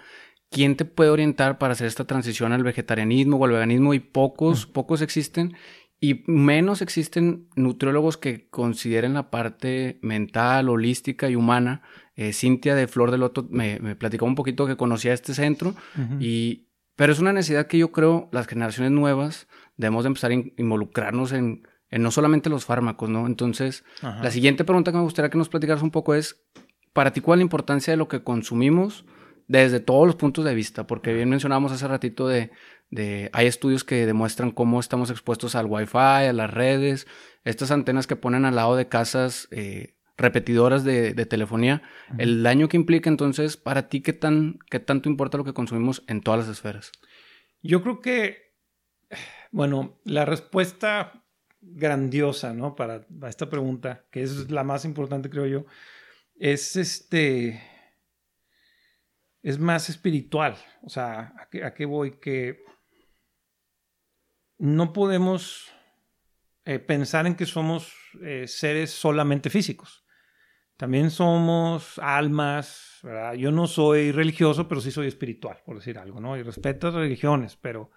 quién te puede orientar para hacer esta transición al vegetarianismo o al veganismo y pocos, pocos existen y menos existen nutriólogos que consideren la parte mental, holística y humana. Eh, Cintia de Flor de Loto me, me, platicó un poquito que conocía este centro y pero es una necesidad que yo creo las generaciones nuevas debemos de empezar a involucrarnos en, no solamente los fármacos, ¿no? Entonces, la siguiente pregunta que me gustaría que nos platicaras un poco es, para ti, ¿cuál es la importancia de lo que consumimos desde todos los puntos de vista? Porque bien mencionábamos hace ratito de, de hay estudios que demuestran cómo estamos expuestos al Wi-Fi, a las redes, estas antenas que ponen al lado de casas eh, repetidoras de, telefonía, el daño que implica entonces, para ti, ¿qué, tan, ¿qué tanto importa lo que consumimos en todas las esferas? Yo creo que, bueno, la respuesta grandiosa, ¿no? Para, esta pregunta, que es la más importante, creo yo, es este, es más espiritual. O sea, ¿a qué, a qué voy? Que no podemos eh, pensar en que somos eh, seres solamente físicos. También somos almas, ¿verdad? Yo no soy religioso, pero sí soy espiritual, por decir algo, ¿no? Y respeto las religiones, pero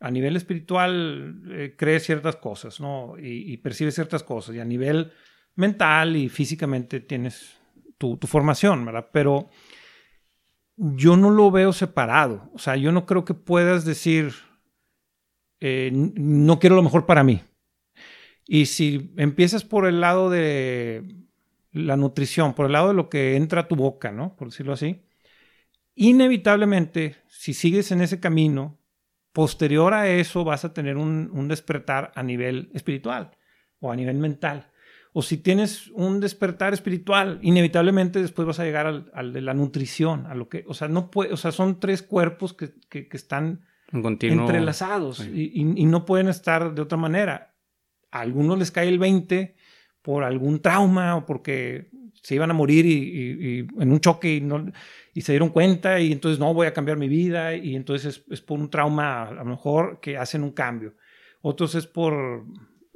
a nivel espiritual eh, crees ciertas cosas, ¿no? Y, percibes ciertas cosas. Y a nivel mental y físicamente tienes tu, formación, ¿verdad? Pero yo no lo veo separado. O sea, yo no creo que puedas decir, eh, no quiero lo mejor para mí. Y si empiezas por el lado de la nutrición, por el lado de lo que entra a tu boca, ¿no? Por decirlo así, inevitablemente, si sigues en ese camino, posterior a eso vas a tener un, despertar a nivel espiritual o a nivel mental. O si tienes un despertar espiritual, inevitablemente después vas a llegar al, de la nutrición, a lo que, o sea, no puede, o sea, son tres cuerpos que, que, están entrelazados y, no pueden estar de otra manera. A algunos les cae el 20 por algún trauma o porque se iban a morir y, en un choque y, no, y se dieron cuenta y entonces no voy a cambiar mi vida y entonces es, por un trauma a lo mejor que hacen un cambio. Otros es por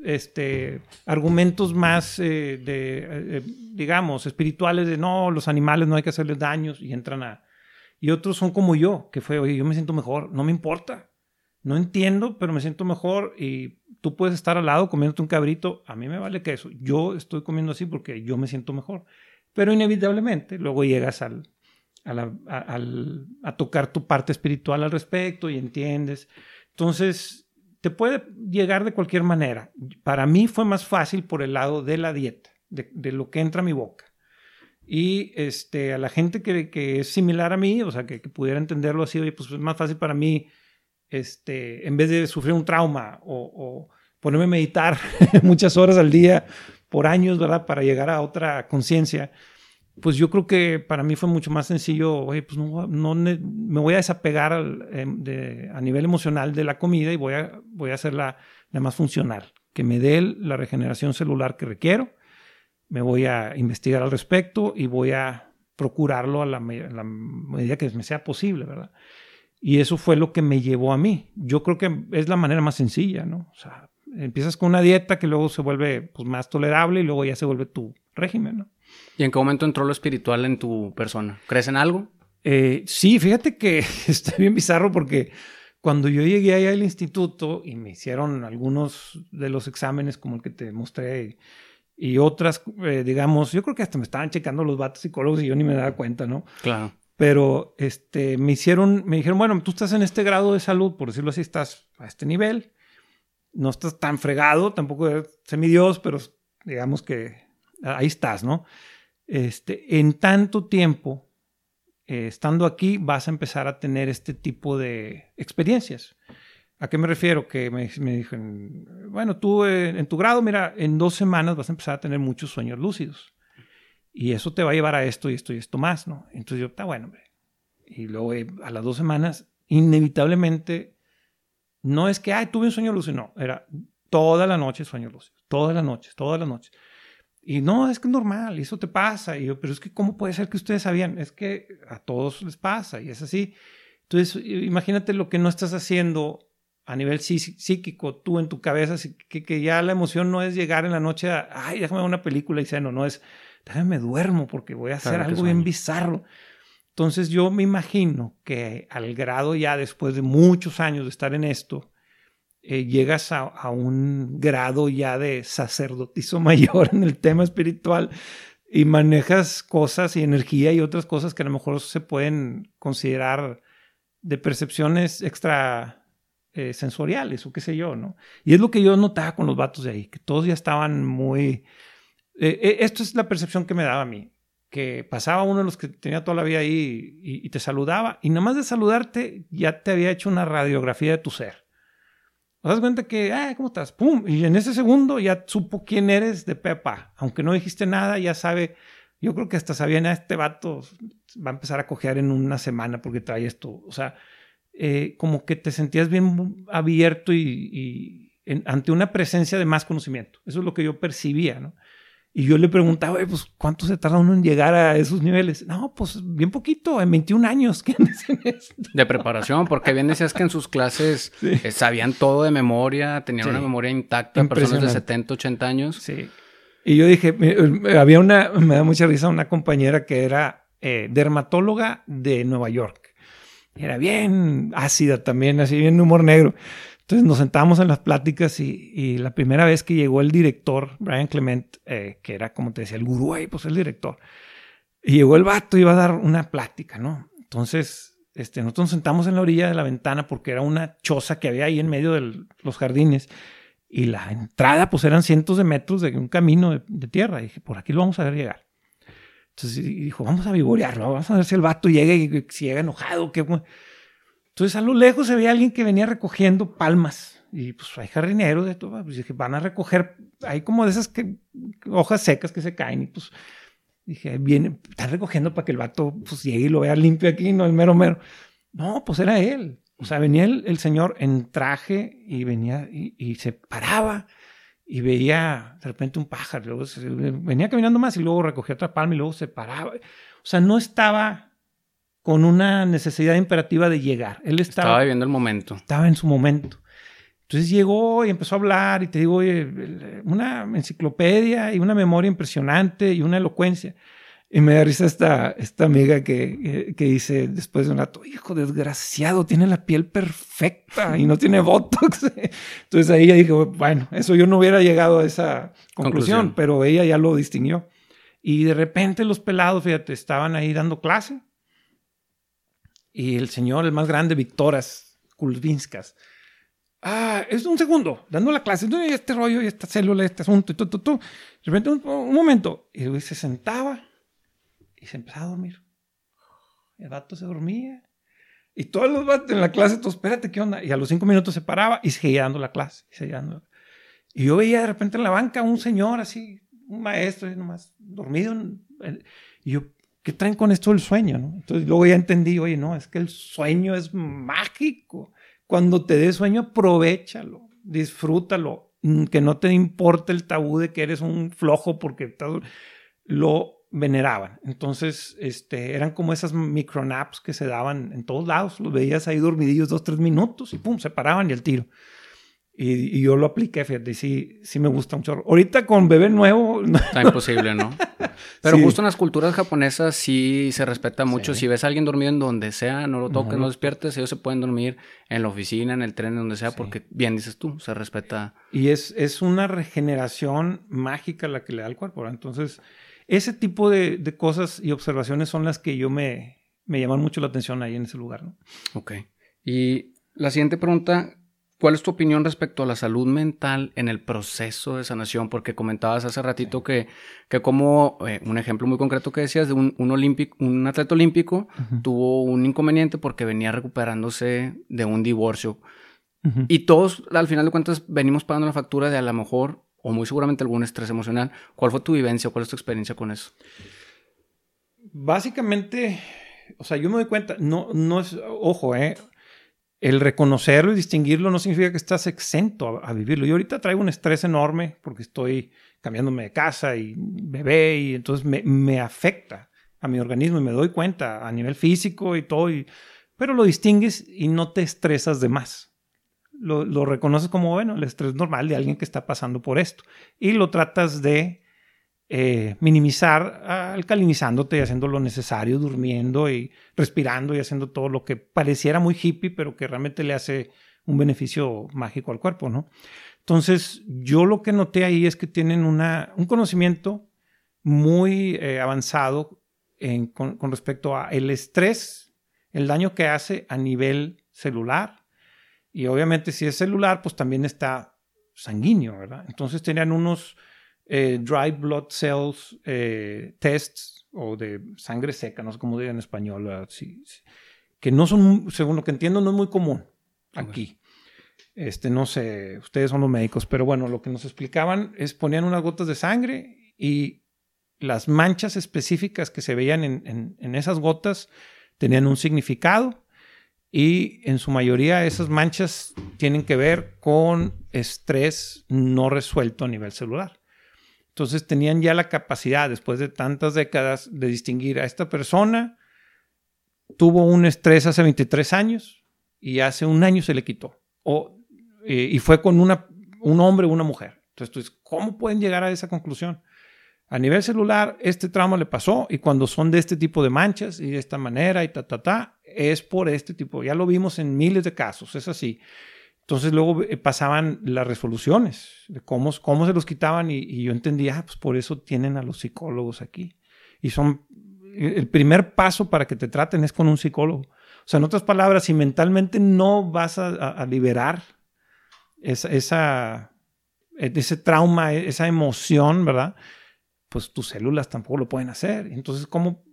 este, argumentos más, eh, de, eh, digamos, espirituales de no, los animales no hay que hacerles daños y entran a... Y otros son como yo, que fue, oye, yo me siento mejor, no me importa, no entiendo, pero me siento mejor y tú puedes estar al lado comiéndote un cabrito, a mí me vale que eso, yo estoy comiendo así porque yo me siento mejor. Pero inevitablemente luego llegas al, a, a tocar tu parte espiritual al respecto y entiendes. Entonces, te puede llegar de cualquier manera. Para mí fue más fácil por el lado de la dieta, de, lo que entra a mi boca. Y este, a la gente que, que es similar a mí, o sea, que, pudiera entenderlo así, oye, pues es más fácil para mí, este, en vez de sufrir un trauma o, ponerme a meditar muchas horas al día por años, ¿verdad? Para llegar a otra conciencia, pues yo creo que para mí fue mucho más sencillo, oye, pues no, me voy a desapegar em, a nivel emocional de la comida y voy a, voy a hacerla la más funcional, que me dé la regeneración celular que requiero, me voy a investigar al respecto y voy a procurarlo a la, la medida que me sea posible, ¿verdad? Y eso fue lo que me llevó a mí. Yo creo que es la manera más sencilla, ¿no? O sea, empiezas con una dieta que luego se vuelve pues, más tolerable y luego ya se vuelve tu régimen, ¿no? ¿Y en qué momento entró lo espiritual en tu persona? ¿Crees en algo? Eh, sí, fíjate que está bien bizarro porque cuando yo llegué allá al instituto y me hicieron algunos de los exámenes como el que te mostré y, otras, eh, digamos, yo creo que hasta me estaban checando los vatos psicólogos y yo ni me daba cuenta, ¿no? Claro. Pero este, me hicieron, me dijeron, bueno, tú estás en este grado de salud, por decirlo así, estás a este nivel, no estás tan fregado, tampoco sé mi Dios, pero digamos que ahí estás, ¿no? Este, en tanto tiempo, eh, estando aquí, vas a empezar a tener este tipo de experiencias. ¿A qué me refiero? Que me, me dijeron, bueno, tú eh, en tu grado, mira, en dos semanas vas a empezar a tener muchos sueños lúcidos. Y eso te va a llevar a esto y esto y esto más, ¿no? Entonces yo, está bueno, hombre. Y luego eh, a las dos semanas, inevitablemente, no es que, ay, tuve un sueño lúcido, no, era toda la noche sueño lúcido, todas las noches, todas las noches. Y no, es que es normal, eso te pasa. Yo, pero es que, ¿cómo puede ser que ustedes sabían? Es que a todos les pasa y es así. Entonces, imagínate lo que no estás haciendo a nivel psíquico, tú en tu cabeza, que, que ya la emoción no es llegar en la noche a, ay, déjame ver una película y no, no es, déjame me duermo porque voy a hacer algo bien bizarro. Entonces, yo me imagino que al grado ya después de muchos años de estar en esto, eh, llegas a, un grado ya de sacerdotizo mayor en el tema espiritual y manejas cosas y energía y otras cosas que a lo mejor se pueden considerar de percepciones extra eh, sensoriales o qué sé yo, ¿no? Y es lo que yo notaba con los vatos de ahí, que todos ya estaban muy... Eh, esto es la percepción que me daba a mí, que pasaba uno de los que tenía toda la vida ahí y, te saludaba, y nada más de saludarte ya te había hecho una radiografía de tu ser. ¿Te das cuenta que, ah, ¿cómo estás? ¡Pum! Y en ese segundo ya supo quién eres de Pepa. Aunque no dijiste nada, ya sabe. Yo creo que hasta sabían, a ah, este vato va a empezar a cojear en una semana porque trae esto. O sea, eh, como que te sentías bien abierto y, ante una presencia de más conocimiento. Eso es lo que yo percibía, ¿no? Y yo le preguntaba, pues, ¿cuánto se tarda uno en llegar a esos niveles? No, pues, bien poquito, en 21 años. ¿Qué De preparación, porque bien decías que en sus clases eh, sabían todo de memoria, tenían una memoria intacta, personas de 70, 80 años. Sí. Y yo dije, había una, me da mucha risa, una compañera que era eh, dermatóloga de Nueva York. Era bien ácida también, así bien humor negro. Entonces nos sentamos en las pláticas y, la primera vez que llegó el director, Brian Clement, eh, que era como te decía, el gurú, pues el director, y llegó el vato y iba a dar una plática, ¿no? Entonces, este, nosotros nos sentamos en la orilla de la ventana porque era una choza que había ahí en medio de los jardines y la entrada pues eran cientos de metros de un camino de, tierra. Y dije, por aquí lo vamos a ver llegar. Entonces dijo, vamos a vivorearlo, vamos a ver si el vato llega y si llega enojado, qué... Entonces a lo lejos se veía alguien que venía recogiendo palmas. Y pues hay jardineros de todo. Pues dije, van a recoger, hay como de esas que, hojas secas que se caen. Y pues dije, viene, están recogiendo para que el vato pues llegue y lo vea limpio aquí, no el mero mero. No, pues era él. O sea, venía el, señor en traje y venía y, se paraba y veía de repente un pájaro. Venía caminando más y luego recogía otra palma y luego se paraba. O sea, no estaba con una necesidad imperativa de llegar. Él estaba, estaba viviendo el momento. Estaba en su momento. Entonces llegó y empezó a hablar y te digo, una enciclopedia y una memoria impresionante y una elocuencia. Y me da risa esta, esta amiga que, que, dice después de un rato, hijo desgraciado, tiene la piel perfecta y no tiene botox. Entonces ahí ella dijo, bueno, eso yo no hubiera llegado a esa conclusión, pero ella ya lo distinguió. Y de repente los pelados, fíjate, estaban ahí dando clase. Y el señor, el más grande, Victoras Kulvinskas, ah, es un segundo, dando la clase, este rollo y esta célula, este asunto, y todo, todo, De repente, un, un momento, y se sentaba y se empezaba a dormir. El vato se dormía. Y todos los vatos en la clase, tú espérate, ¿qué onda? Y a los cinco minutos se paraba y seguía dando la clase. Y, seguía dando. y yo veía de repente en la banca un señor así, un maestro, nomás dormido. Y yo, ¿qué traen con esto del sueño? ¿no? Entonces luego ya entendí, oye, no, es que el sueño es mágico. Cuando te dé sueño, aprovechalo, disfrútalo. Mm, que no te importe el tabú de que eres un flojo porque estás... Lo veneraban. Entonces, este, eran como esas micronaps que se daban en todos lados. Los veías ahí dormidillos dos, tres minutos y pum, se paraban y el tiro. Y, yo lo apliqué, fíjate, y sí, sí me gusta mucho. Ahorita con bebé nuevo... Está imposible, ¿no? Pero justo en las culturas japonesas sí se respeta mucho. Si ves a alguien dormido en donde sea, no lo toques, no, despiertes. Ellos se pueden dormir en la oficina, en el tren, en donde sea, porque bien dices tú, se respeta. Y es, es una regeneración mágica la que le da al cuerpo. Entonces, ese tipo de, cosas y observaciones son las que yo me, me llaman mucho la atención ahí en ese lugar. ¿no? Ok. Y la siguiente pregunta, ¿cuál es tu opinión respecto a la salud mental en el proceso de sanación? Porque comentabas hace ratito que, que como eh, un ejemplo muy concreto que decías de un, un, olímpico, un atleta olímpico tuvo un inconveniente porque venía recuperándose de un divorcio. Y todos, al final de cuentas, venimos pagando la factura de a lo mejor o muy seguramente algún estrés emocional. ¿Cuál fue tu vivencia? ¿Cuál es tu experiencia con eso? Básicamente, o sea, yo me doy cuenta, no, no es, ojo, eh, el reconocerlo y distinguirlo no significa que estás exento a, vivirlo. Yo ahorita traigo un estrés enorme porque estoy cambiándome de casa y bebé y entonces me, me afecta a mi organismo y me doy cuenta a nivel físico y todo, pero lo distingues y no te estresas de más lo, reconoces como, bueno, el estrés normal de alguien que está pasando por esto. Y lo tratas de eh, minimizar alcalinizándote y haciendo lo necesario, durmiendo y respirando y haciendo todo lo que pareciera muy hippie, pero que realmente le hace un beneficio mágico al cuerpo, ¿no? Entonces, yo lo que noté ahí es que tienen una, un conocimiento muy eh, avanzado con, con respecto a el estrés, el daño que hace a nivel celular, y obviamente si es celular, pues también está sanguíneo, ¿verdad? Entonces tenían unos eh, dry blood cells eh, tests o de sangre seca, no sé cómo diría en español, que no son, según lo que entiendo, no es muy común aquí. Este, no sé, ustedes son los médicos, pero bueno, lo que nos explicaban es ponían unas gotas de sangre y las manchas específicas que se veían en, en esas gotas tenían un significado y en su mayoría esas manchas tienen que ver con estrés no resuelto a nivel celular. Entonces tenían ya la capacidad, después de tantas décadas, de distinguir a esta persona tuvo un estrés hace 23 años y hace un año se le quitó. Eh, y fue con una, un hombre o una mujer. Entonces, ¿cómo pueden llegar a esa conclusión? A nivel celular, este trauma le pasó y cuando son de este tipo de manchas y de esta manera y ta, ta, ta, es por este tipo. Ya lo vimos en miles de casos, es así. Entonces luego eh, pasaban las resoluciones de cómo, cómo se los quitaban y, yo entendía, ah, pues por eso tienen a los psicólogos aquí. Y son, eh, el primer paso para que te traten es con un psicólogo. O sea, en otras palabras, si mentalmente no vas a, liberar esa, esa, ese trauma, esa emoción, ¿verdad? Pues tus células tampoco lo pueden hacer. Entonces, ¿cómo,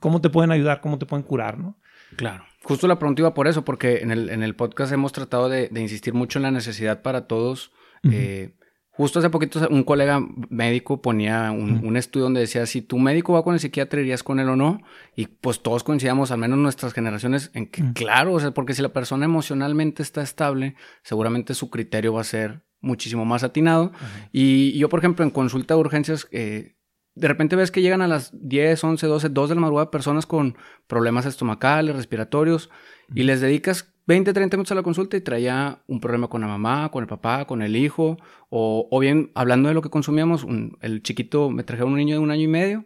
cómo te pueden ayudar? ¿Cómo te pueden curar? ¿no? Claro. Justo la pregunta iba por eso, porque en el, en el podcast hemos tratado de, insistir mucho en la necesidad para todos, eh, Justo hace poquito un colega médico ponía un, estudio donde decía si tu médico va con el psiquiatra irías con él o no. Y pues todos coincidíamos, al menos nuestras generaciones, en que claro, o sea, porque si la persona emocionalmente está estable, seguramente su criterio va a ser muchísimo más atinado. Y yo, por ejemplo, en consulta de urgencias, eh, de repente ves que llegan a las 10, 11, 12, 2 de la madrugada personas con problemas estomacales, respiratorios, y les dedicas 20, 30 minutos a la consulta y traía un problema con la mamá, con el papá, con el hijo, o, o bien hablando de lo que consumíamos, el chiquito me trajeron un niño de un año y medio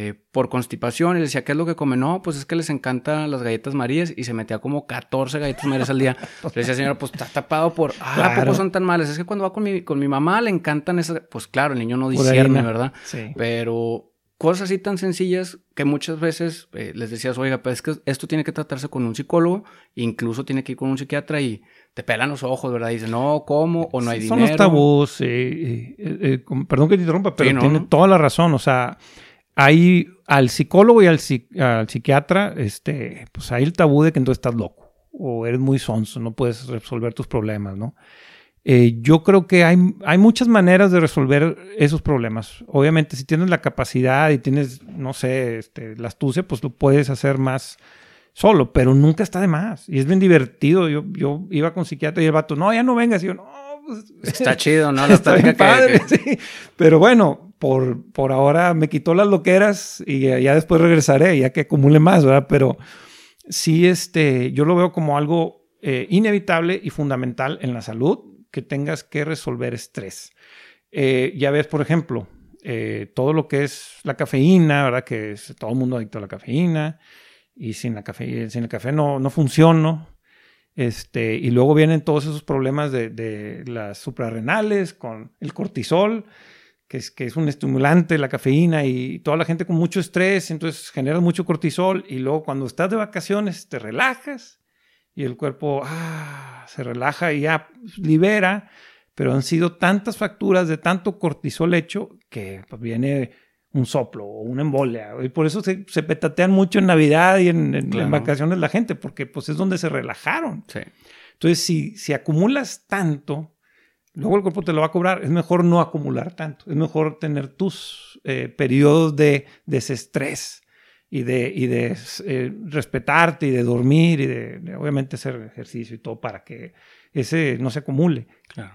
eh, por constipación y le decía, ¿qué es lo que come? No, pues es que les encantan las galletas marías y se metía como 14 galletas marías al día. le decía, señora, pues está tapado por, ah, poco son tan malas? Es que cuando va con mi, con mi mamá le encantan esas, pues claro, el niño no discierne, ¿verdad? Sí. Pero cosas así tan sencillas que muchas veces eh, les decías, oiga, pues es que esto tiene que tratarse con un psicólogo, incluso tiene que ir con un psiquiatra y te pelan los ojos, ¿verdad? Y dicen, no, ¿cómo? O no hay dinero. Son los tabús, eh, perdón que te interrumpa, pero tiene toda la razón, o sea hay al psicólogo y al, psiquiatra, este, pues hay el tabú de que entonces estás loco o eres muy sonso, no puedes resolver tus problemas, ¿no? Eh, yo creo que hay, hay muchas maneras de resolver esos problemas. Obviamente, si tienes la capacidad y tienes, no sé, este, la astucia, pues lo puedes hacer más solo, pero nunca está de más. Y es bien divertido. Yo, yo iba con psiquiatra y el vato, no, ya no vengas. Y yo, no, pues, Está chido, ¿no? está bien padre, sí. Pero bueno, por, por ahora me quitó las loqueras y ya después regresaré, ya que acumule más, ¿verdad? Pero sí, este, yo lo veo como algo eh, inevitable y fundamental en la salud, que tengas que resolver estrés. Eh, ya ves, por ejemplo, eh, todo lo que es la cafeína, ¿verdad? Que es todo el mundo adicto a la cafeína y sin, la café, sin el café no, no funciona. Este, y luego vienen todos esos problemas de las suprarrenales con el cortisol que es, que es un estimulante, la cafeína, y toda la gente con mucho estrés, entonces genera mucho cortisol, y luego cuando estás de vacaciones te relajas y el cuerpo ah, se relaja y ya libera, pero han sido tantas facturas de tanto cortisol hecho que pues, viene un soplo o una embolia. Y por eso se, se petatean mucho en Navidad y en, en, vacaciones la gente, porque pues es donde se relajaron. Sí. Entonces, si, si acumulas tanto, luego el cuerpo te lo va a cobrar. Es mejor no acumular tanto. Es mejor tener tus eh, periodos de desestrés y de, y de eh, respetarte y de dormir y de, obviamente hacer ejercicio y todo para que ese no se acumule.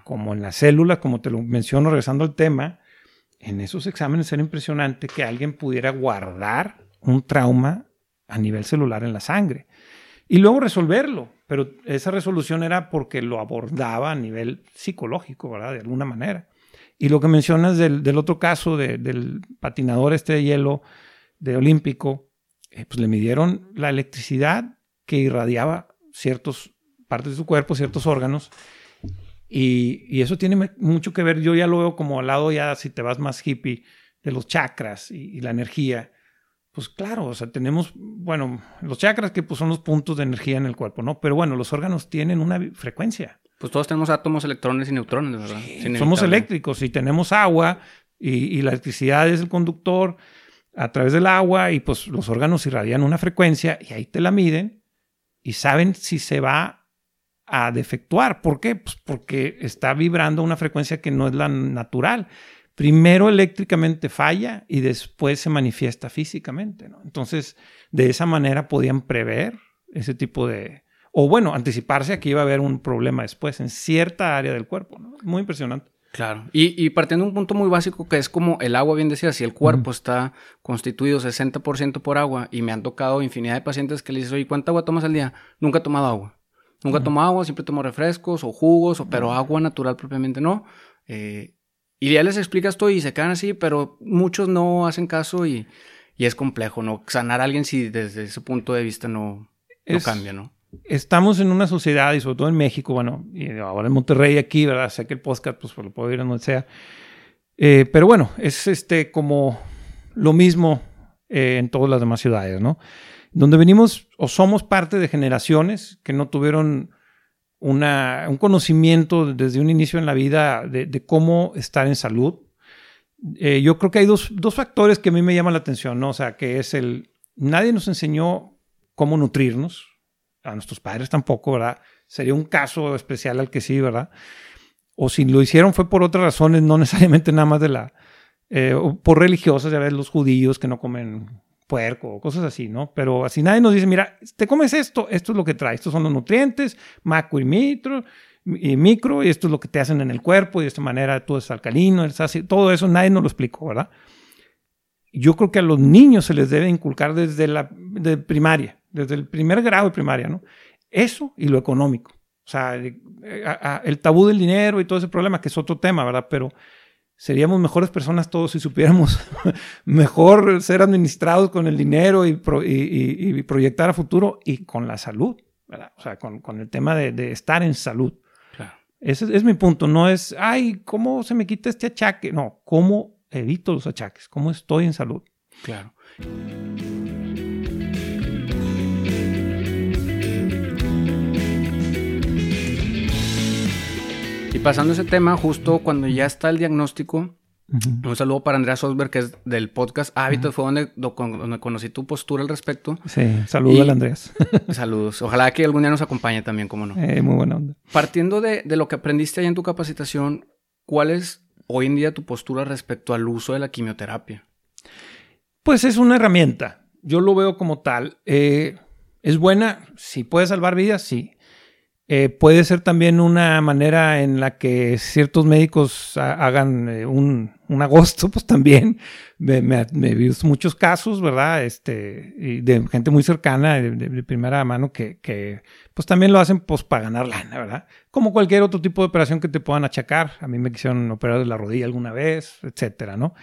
Como en las células, como te lo menciono regresando al tema, en esos exámenes era impresionante que alguien pudiera guardar un trauma a nivel celular en la sangre y luego resolverlo pero esa resolución era porque lo abordaba a nivel psicológico, ¿verdad? De alguna manera. Y lo que mencionas del, otro caso del patinador este de hielo de olímpico, eh, pues le midieron la electricidad que irradiaba ciertas partes de su cuerpo, ciertos órganos, y, eso tiene mucho que ver, yo ya lo veo como al lado ya, si te vas más hippie, de los chakras y la energía. Pues claro, o sea, tenemos, bueno, los chakras que pues, son los puntos de energía en el cuerpo, ¿no? Pero bueno, los órganos tienen una frecuencia. Pues todos tenemos átomos, electrones y neutrones, ¿verdad? somos eléctricos y tenemos agua y, la electricidad es el conductor a través del agua y pues los órganos irradian una frecuencia y ahí te la miden y saben si se va a defectuar. ¿Por qué? Pues porque está vibrando una frecuencia que no es la natural primero eléctricamente falla y después se manifiesta físicamente. ¿no? Entonces, de esa manera podían prever ese tipo de... O bueno, anticiparse a que iba a haber un problema después en cierta área del cuerpo. ¿no? Muy impresionante. Claro. Y, partiendo de un punto muy básico que es como el agua, bien decía, si el cuerpo está constituido 60% por agua y me han tocado infinidad de pacientes que le dicen, oye, ¿cuánta agua tomas al día? Nunca he tomado agua. Nunca he tomado agua, siempre tomo refrescos o jugos, pero agua natural propiamente no. Eh, y ya les explicas todo y se quedan así, pero muchos no hacen caso y, es complejo, ¿no? Sanar a alguien si desde ese punto de vista no, cambia, ¿no? Estamos en una sociedad, y sobre todo en México, bueno, y ahora en Monterrey aquí, ¿verdad? Sé que el podcast pues lo puedo ir a donde sea. Eh, pero bueno, es este como lo mismo eh, en todas las demás ciudades, ¿no? Donde venimos o somos parte de generaciones que no tuvieron un conocimiento desde un inicio en la vida de, cómo estar en salud. Eh, yo creo que hay dos, factores que a mí me llaman la atención, ¿no? O sea, que es el, nadie nos enseñó cómo nutrirnos, a nuestros padres tampoco, ¿verdad? Sería un caso especial al que sí, ¿verdad? o si lo hicieron fue por otras razones, no necesariamente nada más de la, eh, por religiosas, ya ves, los judíos que no comen puerco o cosas así, ¿no? Pero así nadie nos dice, mira, te comes esto, esto es lo que trae, estos son los nutrientes, macro y micro, y micro, y esto es lo que te hacen en el cuerpo, y de esta manera tú eres alcalino, eres así, todo eso nadie nos lo explicó, ¿verdad? Yo creo que a los niños se les debe inculcar desde la de primaria, desde el primer grado de primaria, ¿no? Eso y lo económico. O sea, el tabú del dinero y todo ese problema, que es otro tema, ¿verdad? Pero seríamos mejores personas todos si supiéramos mejor ser administrados con el dinero y, proyectar a futuro y con la salud, ¿verdad? O sea, con, el tema de, estar en salud. Ese es mi punto, no es, ay, ¿cómo se me quita este achaque? No, ¿cómo evito los achaques? ¿Cómo estoy en salud? Claro. Pasando ese tema, justo cuando ya está el diagnóstico, un saludo para Andrea Sosberg, que es del podcast Hábitos, fue donde, donde, conocí tu postura al respecto. Sí, saludos al Andrés. saludos. Ojalá que algún día nos acompañe también, como no. Eh, muy buena onda. Partiendo de, de lo que aprendiste ahí en tu capacitación, ¿cuál es hoy en día tu postura respecto al uso de la quimioterapia? Pues es una herramienta. Yo lo veo como tal. Eh, ¿Es buena? Si puede salvar vidas, sí. Eh, puede ser también una manera en la que ciertos médicos hagan eh, un, agosto, pues también me, visto muchos casos, ¿verdad? Este, de gente muy cercana, de, primera mano, que, pues también lo hacen pues para ganar lana, ¿verdad? Como cualquier otro tipo de operación que te puedan achacar. A mí me quisieron operar de la rodilla alguna vez, etcétera, ¿no?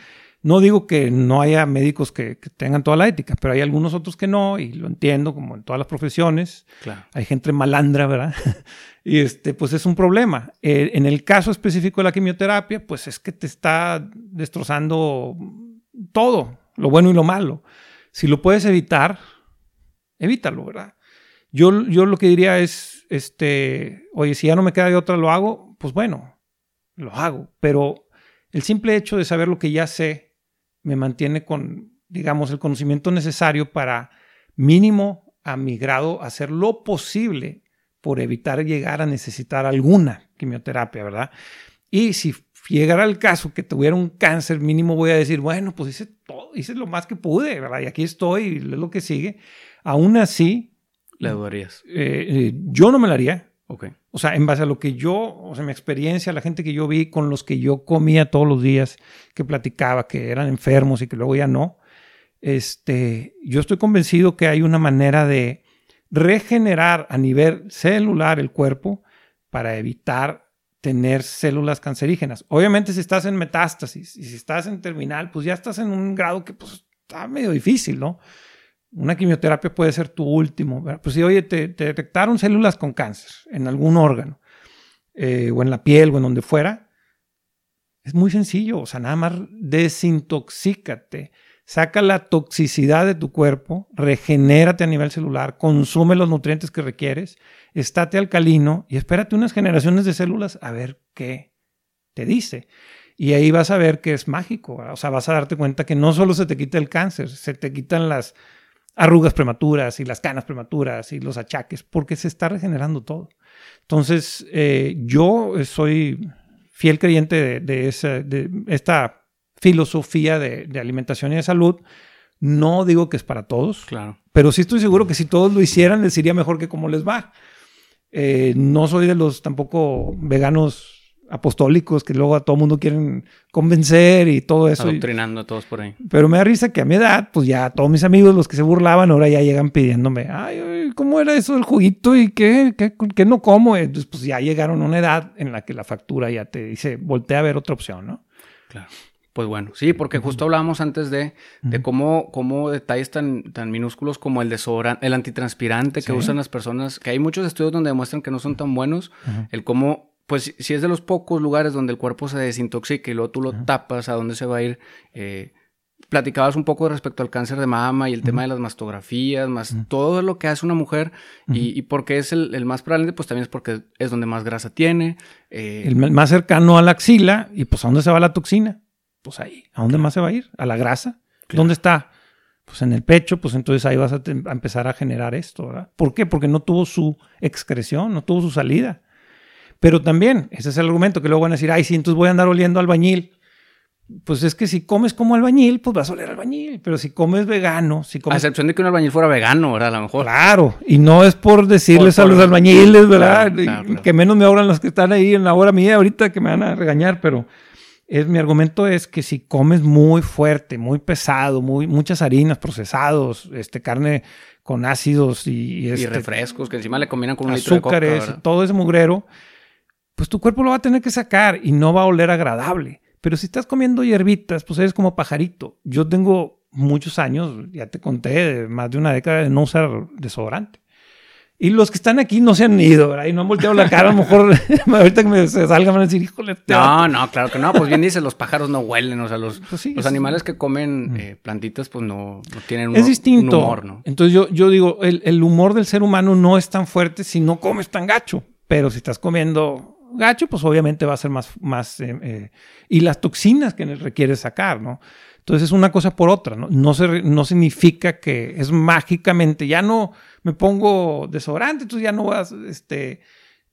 No digo que no haya médicos que, tengan toda la ética, pero hay algunos otros que no, y lo entiendo, como en todas las profesiones. Hay gente malandra, ¿verdad? y este, pues es un problema. Eh, en el caso específico de la quimioterapia, pues es que te está destrozando todo, lo bueno y lo malo. Si lo puedes evitar, evítalo, ¿verdad? Yo, yo lo que diría es, este, oye, si ya no me queda de otra, lo hago, pues bueno, lo hago. Pero el simple hecho de saber lo que ya sé, me mantiene con, digamos, el conocimiento necesario para mínimo a mi grado hacer lo posible por evitar llegar a necesitar alguna quimioterapia, ¿verdad? Y si llegara el caso que tuviera un cáncer mínimo, voy a decir, bueno, pues hice todo, hice lo más que pude, ¿verdad? Y aquí estoy, y es lo que sigue. Aún así... ¿Le dudarías? Eh, eh, yo no me la haría. O sea, en base a lo que yo, o sea, mi experiencia, la gente que yo vi, con los que yo comía todos los días, que platicaba, que eran enfermos y que luego ya no, este, yo estoy convencido que hay una manera de regenerar a nivel celular el cuerpo para evitar tener células cancerígenas. Obviamente si estás en metástasis y si estás en terminal, pues ya estás en un grado que pues está medio difícil, ¿no? Una quimioterapia puede ser tu último. Pues si, oye, te, detectaron células con cáncer en algún órgano, eh, o en la piel, o en donde fuera, es muy sencillo. O sea, nada más desintoxícate. Saca la toxicidad de tu cuerpo, regenérate a nivel celular, consume los nutrientes que requieres, estate alcalino y espérate unas generaciones de células a ver qué te dice. Y ahí vas a ver que es mágico. O sea, vas a darte cuenta que no solo se te quita el cáncer, se te quitan las arrugas prematuras y las canas prematuras y los achaques, porque se está regenerando todo. Entonces, eh, yo soy fiel creyente de, esa, de esta filosofía de, alimentación y de salud. No digo que es para todos, claro. pero sí estoy seguro que si todos lo hicieran, les iría mejor que como les va. Eh, no soy de los tampoco veganos apostólicos que luego a todo mundo quieren convencer y todo eso. Adoctrinando a todos por ahí. Pero me da risa que a mi edad, pues ya todos mis amigos, los que se burlaban, ahora ya llegan pidiéndome, ay, ¿cómo era eso del juguito y qué, qué, no como? Entonces, pues ya llegaron a una edad en la que la factura ya te dice, voltea a ver otra opción, ¿no? Claro. Pues bueno, sí, porque justo hablábamos antes de, de cómo, cómo detalles tan, tan minúsculos como el desodorante, el antitranspirante que usan las personas, que hay muchos estudios donde demuestran que no son tan buenos, el cómo pues si es de los pocos lugares donde el cuerpo se desintoxica y luego tú lo tapas, ¿a dónde se va a ir? Eh, platicabas un poco respecto al cáncer de mama y el tema de las mastografías, más todo lo que hace una mujer y, y porque es el, más probable, pues también es porque es donde más grasa tiene. Eh, el más cercano a la axila y pues ¿a dónde se va la toxina? Pues ahí. ¿A dónde más se va a ir? ¿A la grasa? ¿Dónde está? Pues en el pecho, pues entonces ahí vas a, a, empezar a generar esto, ¿verdad? ¿Por qué? Porque no tuvo su excreción, no tuvo su salida. Pero también, ese es el argumento que luego van a decir, ay, sí, entonces voy a andar oliendo albañil. Pues es que si comes como albañil, pues vas a oler albañil. Pero si comes vegano, si comes... A excepción de que un albañil fuera vegano, ¿verdad? A lo mejor. Claro, y no es por decirles a los albañiles, ¿verdad? Que menos me obran los que están ahí en la hora mía ahorita que me van a regañar, pero es, mi argumento es que si comes muy fuerte, muy pesado, muy, muchas harinas, procesados, este, carne con ácidos y, y este, refrescos que encima le combinan con un litro de coca, todo ese mugrero, pues tu cuerpo lo va a tener que sacar y no va a oler agradable. Pero si estás comiendo hierbitas, pues eres como pajarito. Yo tengo muchos años, ya te conté, más de una década de no usar desodorante. Y los que están aquí no se han ido, ¿verdad? Y no han volteado la cara, a lo mejor ahorita que me salgan van a decir, híjole. No, no, claro que no. Pues bien dices, los pájaros no huelen. O sea, los, pues los animales que comen eh, plantitas, pues no, no tienen un, es distinto. humor, ¿no? Entonces yo, yo digo, el, el, humor del ser humano no es tan fuerte si no comes tan gacho. Pero si estás comiendo gacho, pues obviamente va a ser más... más eh, eh, y las toxinas que requiere sacar, ¿no? Entonces es una cosa por otra, ¿no? No, se, no significa que es mágicamente, ya no me pongo desodorante, entonces ya no vas a este,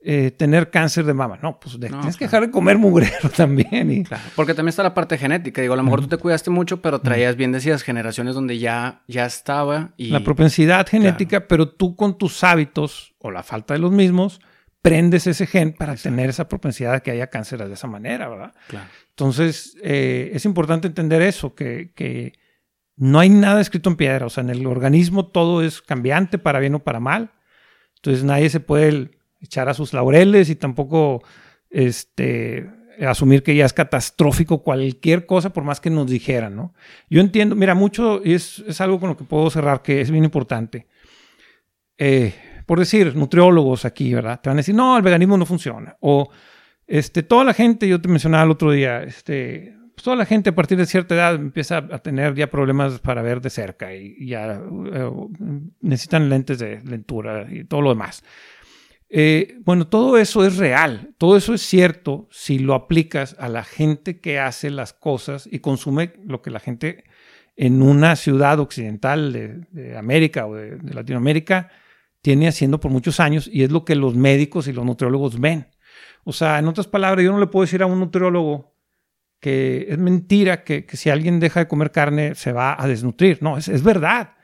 eh, tener cáncer de mama. No, pues tienes que dejar de comer mugrero también. Y... porque también está la parte genética. Digo, a lo mejor tú te cuidaste mucho, pero traías, bien decías, generaciones donde ya, ya estaba. Y... La propensidad genética, pero tú con tus hábitos o la falta de los mismos, prendes ese gen para tener esa propensidad a que haya cáncer de esa manera, ¿verdad? Claro. Entonces, eh, es importante entender eso, que, que, no hay nada escrito en piedra, o sea, en el organismo todo es cambiante para bien o para mal. Entonces, nadie se puede echar a sus laureles y tampoco este, asumir que ya es catastrófico cualquier cosa, por más que nos dijeran, ¿no? Yo entiendo, mira, mucho, y es, es algo con lo que puedo cerrar, que es bien importante. Eh, por decir, nutriólogos aquí, ¿verdad? Te van a decir, no, el veganismo no funciona. O este, toda la gente, yo te mencionaba el otro día, este, pues, toda la gente a partir de cierta edad empieza a tener ya problemas para ver de cerca y, ya eh, necesitan lentes de lectura y todo lo demás. Eh, bueno, todo eso es real, todo eso es cierto si lo aplicas a la gente que hace las cosas y consume lo que la gente en una ciudad occidental de, América o de Latinoamérica tiene haciendo por muchos años y es lo que los médicos y los nutriólogos ven. O sea, en otras palabras, yo no le puedo decir a un nutriólogo que es mentira que, si alguien deja de comer carne se va a desnutrir. No, es, verdad.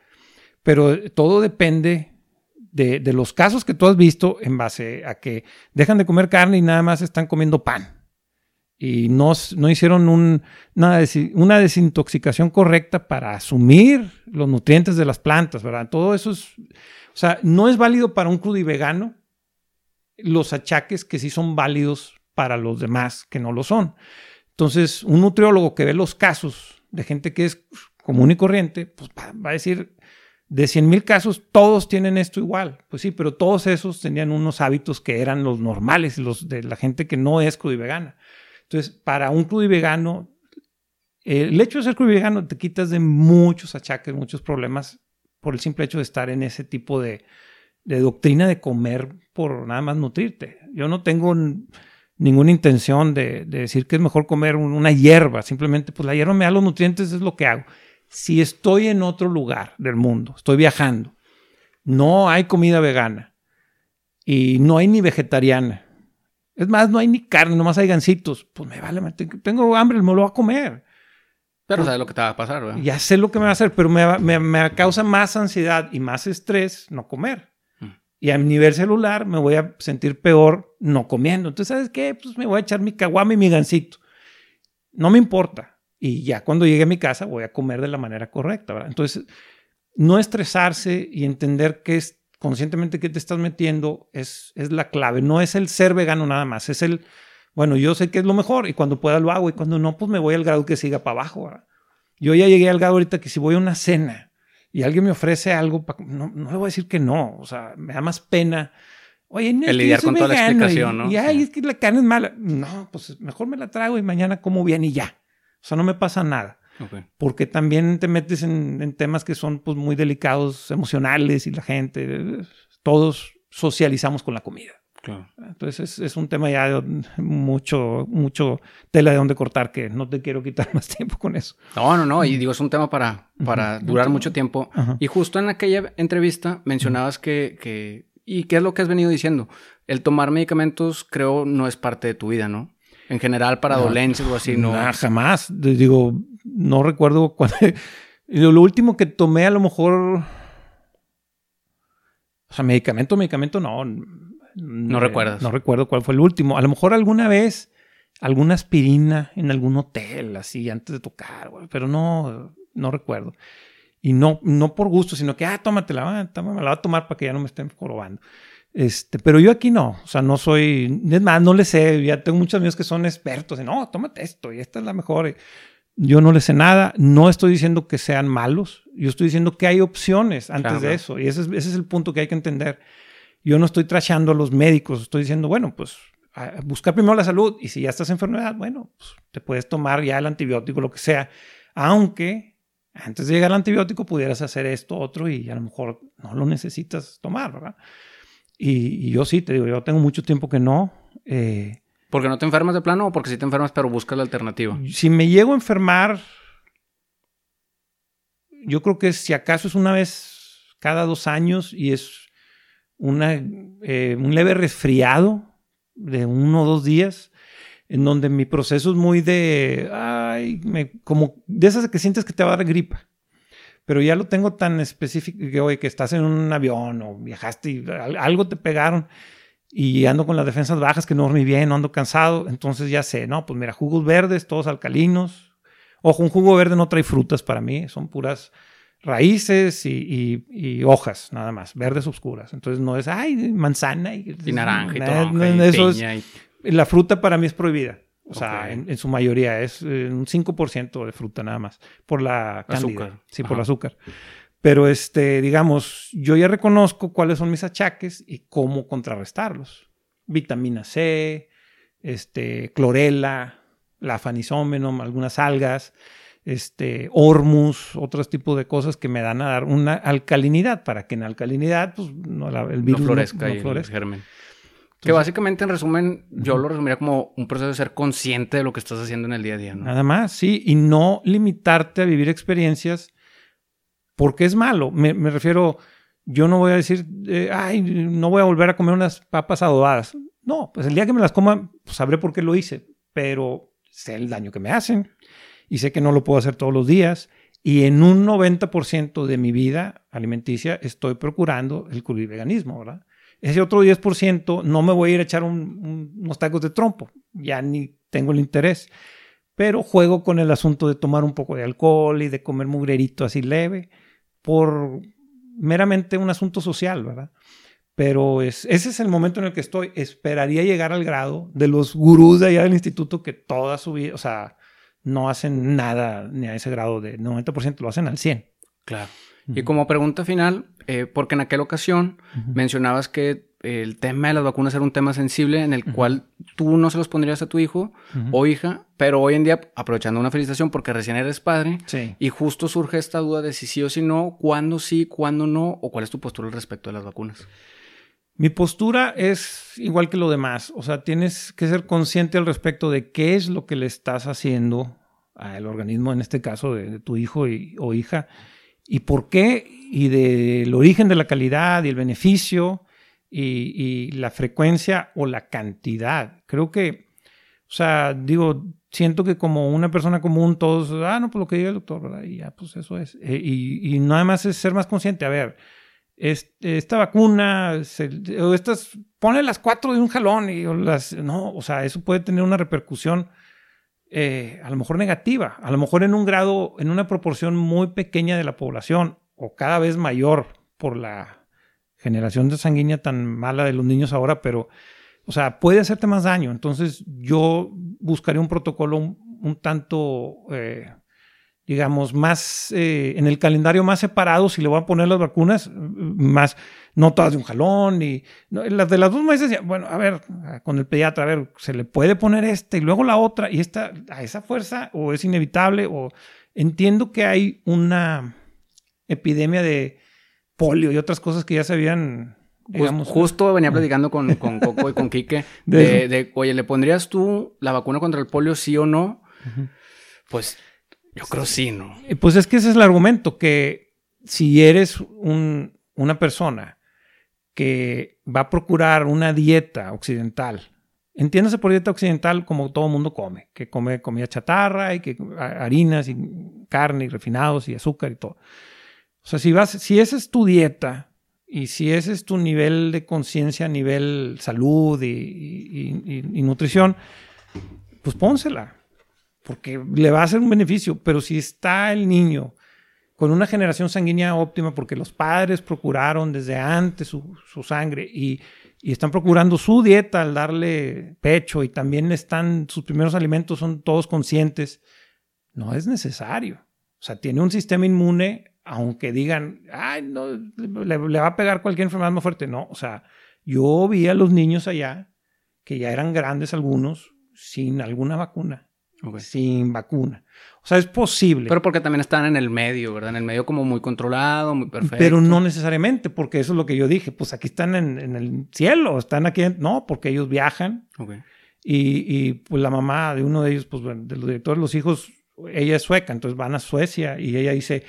Pero todo depende de, los casos que tú has visto en base a que dejan de comer carne y nada más están comiendo pan. Y no, no hicieron un, una, desintoxicación correcta para asumir los nutrientes de las plantas, ¿verdad? Todo eso es... O sea, no es válido para un vegano los achaques que sí son válidos para los demás que no lo son. Entonces, un nutriólogo que ve los casos de gente que es común y corriente, pues va a decir, de 100 mil casos, todos tienen esto igual. Pues sí, pero todos esos tenían unos hábitos que eran los normales, los de la gente que no es vegana. Entonces, para un vegano, el hecho de ser vegano te quitas de muchos achaques, muchos problemas por el simple hecho de estar en ese tipo de, de doctrina de comer por nada más nutrirte. Yo no tengo ninguna intención de, decir que es mejor comer una hierba, simplemente pues la hierba me da los nutrientes, es lo que hago. Si estoy en otro lugar del mundo, estoy viajando, no hay comida vegana y no hay ni vegetariana. Es más, no hay ni carne, nomás hay gancitos. Pues me vale, tengo hambre, me lo voy a comer. Pero sabes lo que te va a pasar, ¿verdad? Ya sé lo que me va a hacer, pero me, me causa más ansiedad y más estrés no comer y a nivel celular me voy a sentir peor no comiendo. Entonces, ¿sabes qué? Pues me voy a echar mi caguama y mi gansito. No me importa. Y ya cuando llegue a mi casa voy a comer de la manera correcta. ¿verdad? Entonces, no estresarse y entender que es conscientemente que te estás metiendo es, es la clave. No es el ser vegano nada más. Es el, bueno, yo sé que es lo mejor y cuando pueda lo hago y cuando no, pues me voy al grado que siga para abajo. ¿verdad? Yo ya llegué al grado ahorita que si voy a una cena y alguien me ofrece algo, no, no le voy a decir que no. O sea, me da más pena. Oye, no, El lidiar con toda la explicación, ¿no? Y, ay, es que la carne es mala. No, pues mejor me la trago y mañana como bien y ya. O sea, no me pasa nada. Porque también te metes en, en, temas que son pues, muy delicados, emocionales y la gente, todos socializamos con la comida. Entonces es, un tema ya de mucho, mucho tela de donde cortar que no te quiero quitar más tiempo con eso. No, no, no. Y digo, es un tema para, para durar mucho tiempo. Y justo en aquella entrevista mencionabas que, ¿Y qué es lo que has venido diciendo? El tomar medicamentos creo no es parte de tu vida, ¿no? En general para dolencias o así, ¿no? jamás. Digo, no recuerdo cuando... Lo último que tomé a lo mejor... O sea, medicamento, medicamento, no. No recuerdas. No recuerdo cuál fue el último. A lo mejor alguna vez alguna aspirina en algún hotel, así, antes de tocar, pero no, no recuerdo. Y no, no por gusto, sino que, ah, tómatela, ah, la voy a tomar para que ya no me estén jorobando. Este, pero yo aquí no, o sea, no soy, es más, no le sé, ya tengo muchos amigos que son expertos, y no, tómate esto y esta es la mejor. Yo no le sé nada, no estoy diciendo que sean malos, yo estoy diciendo que hay opciones antes de eso, y ese es, ese es el punto que hay que entender. Yo no estoy trashando a los médicos, estoy diciendo, bueno, pues buscar primero la salud y si ya estás enfermedad, bueno, pues, te puedes tomar ya el antibiótico, lo que sea, aunque antes de llegar al antibiótico pudieras hacer esto, otro y a lo mejor no lo necesitas tomar, ¿verdad? Y, yo sí, te digo, yo tengo mucho tiempo que no. Eh, ¿Porque no te enfermas de plano o porque sí te enfermas pero buscas la alternativa? Si me llego a enfermar, yo creo que si acaso es una vez cada dos años y es una, eh, un leve resfriado, de uno o dos días, en donde mi proceso es muy de, ay, me, como de esas que sientes que te va a dar gripa. Pero ya lo tengo tan específico que, oye, que estás en un avión o viajaste y algo te pegaron y ando con las defensas bajas que no dormí bien, no ando cansado, entonces ya sé, no, pues mira, jugos verdes, todos alcalinos. Ojo, un jugo verde no trae frutas para mí, son puras raíces y, hojas, nada más, verdes oscuras. Entonces no es, ay, manzana y, naranja y, todo. La fruta para mí es prohibida. O sea, en, su mayoría es eh, un 5% de fruta nada más, por la azúcar. Sí, por el azúcar. Pero, este, digamos, yo ya reconozco cuáles son mis achaques y cómo contrarrestarlos. Vitamina C, este, clorela, la fanisómeno, algunas algas este, hormus, otros tipos de cosas que me dan a dar una alcalinidad para que en alcalinidad pues, no, el virus no florezca, y el germen. Que básicamente, en resumen, yo lo resumiría como un proceso de ser consciente de lo que estás haciendo en el día a día. Nada más, sí, y no limitarte a vivir experiencias porque es malo. Me, refiero, yo no voy a decir, eh, ay, no voy a volver a comer unas papas adobadas. No, pues el día que me las coma, pues sabré por qué lo hice, pero sé el daño que me hacen y sé que no lo puedo hacer todos los días. Y en un 90% de mi vida alimenticia estoy procurando el veganismo, ¿verdad? Ese otro 10% no me voy a ir a echar unos tacos de trompo, ya ni tengo el interés. Pero juego con el asunto de tomar un poco de alcohol y de comer mugrerito así leve por meramente un asunto social, ¿verdad? Pero es, ese es el momento en el que estoy. Esperaría llegar al grado de los gurús de allá del instituto que toda su vida, o sea, no hacen nada ni a ese grado de 90%, lo hacen al 100. Claro. Y como pregunta final, eh, porque en aquella ocasión mencionabas que el tema de las vacunas era un tema sensible en el cual tú no se los pondrías a tu hijo o hija, pero hoy en día, aprovechando una felicitación porque recién eres padre, y justo surge esta duda de si sí o si no, cuándo sí, cuándo no, o cuál es tu postura al respecto de las vacunas. Mi postura es igual que lo demás, o sea, tienes que ser consciente al respecto de qué es lo que le estás haciendo al organismo, en este caso de, tu hijo o hija, y por qué, y del origen de la calidad y el beneficio y, la frecuencia o la cantidad. Creo que, o sea, digo, siento que como una persona común, todos, ah, no, pues lo que diga el doctor, ¿verdad? Y ya, pues eso es. Eh, y, y nada más es ser más consciente, a ver, esta vacuna, o estas, pone las cuatro de un jalón y las, no, o sea, eso puede tener una repercusión eh, a lo mejor negativa, a lo mejor en un grado, en una proporción muy pequeña de la población o cada vez mayor por la generación de sanguínea tan mala de los niños ahora, pero, o sea, puede hacerte más daño. Entonces yo buscaría un protocolo un, tanto... Eh, digamos, más eh, en el calendario más separado, si le voy a poner las vacunas, más, no todas de un jalón, y las de las dos meses, bueno, a ver, con el pediatra, a ver, se le puede poner esta y luego la otra, y esta, a esa fuerza, o es inevitable, o entiendo que hay una epidemia de polio y otras cosas que ya se habían Digamos, Justo venía platicando con, con Coco y con Quique de, oye, ¿le pondrías tú la vacuna contra el polio sí o no? Pues yo creo sí, ¿no? Pues es que ese es el argumento, que si eres una persona que va a procurar una dieta occidental. Entiéndase por dieta occidental como todo mundo come, que come comida chatarra y que harinas y carne y refinados y azúcar y todo. O sea, si vas, si esa es tu dieta y si ese es tu nivel de conciencia, nivel salud y, nutrición, pues pónsela, porque le va a hacer un beneficio. Pero si está el niño con una generación sanguínea óptima, porque los padres procuraron desde antes su, sangre y, están procurando su dieta al darle pecho y también están, sus primeros alimentos son todos conscientes, no es necesario. O sea, tiene un sistema inmune, aunque digan, ay, no, le, va a pegar cualquier enfermedad más fuerte. No, o sea, yo vi a los niños allá, que ya eran grandes algunos, sin alguna vacuna sin vacuna. O sea, es posible. Pero porque también están en el medio, ¿verdad? En el medio como muy controlado, muy perfecto. Pero no necesariamente, porque eso es lo que yo dije. Pues aquí están en, el cielo, están aquí. No, porque ellos viajan. Y, y, pues la mamá de uno de ellos, pues de los directores, los hijos, ella es sueca, entonces van a Suecia y ella dice,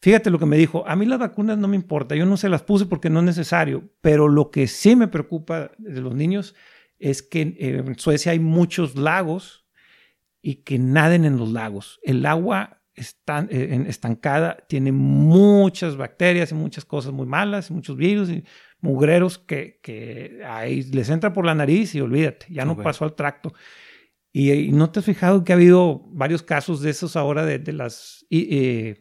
fíjate lo que me dijo, a mí las vacunas no me importa, yo no se las puse porque no es necesario, pero lo que sí me preocupa de los niños es que en Suecia hay muchos lagos y que naden en los lagos. El agua está, eh, estancada tiene muchas bacterias y muchas cosas muy malas, muchos virus y mugreros que, ahí les entra por la nariz y olvídate, ya no pasó al tracto. Y, no te has fijado que ha habido varios casos de esos ahora de, las eh,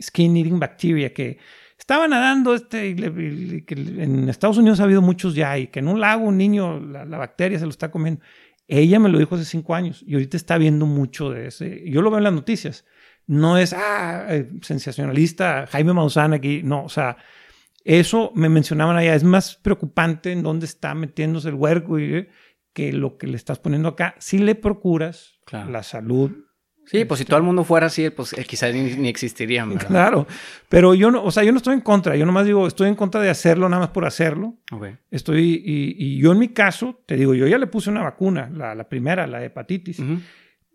skin eating bacteria que estaban nadando este, en Estados Unidos ha habido muchos ya y que en un lago un niño la bacteria se lo está comiendo. Ella me lo dijo hace cinco años y ahorita está viendo mucho de ese. Yo lo veo en las noticias. No es, ah, eh, sensacionalista, Jaime Maussan aquí. No, o sea, eso me mencionaban allá. Es más preocupante en dónde está metiéndose el huerco y, eh, que lo que le estás poniendo acá. Si le procuras la salud Sí, pues si todo el mundo fuera así, pues eh, quizás ni, existirían. Claro, pero yo no, o sea, yo no estoy en contra, yo nomás digo, estoy en contra de hacerlo nada más por hacerlo. Estoy, y, yo en mi caso, te digo, yo ya le puse una vacuna, la, primera, la hepatitis.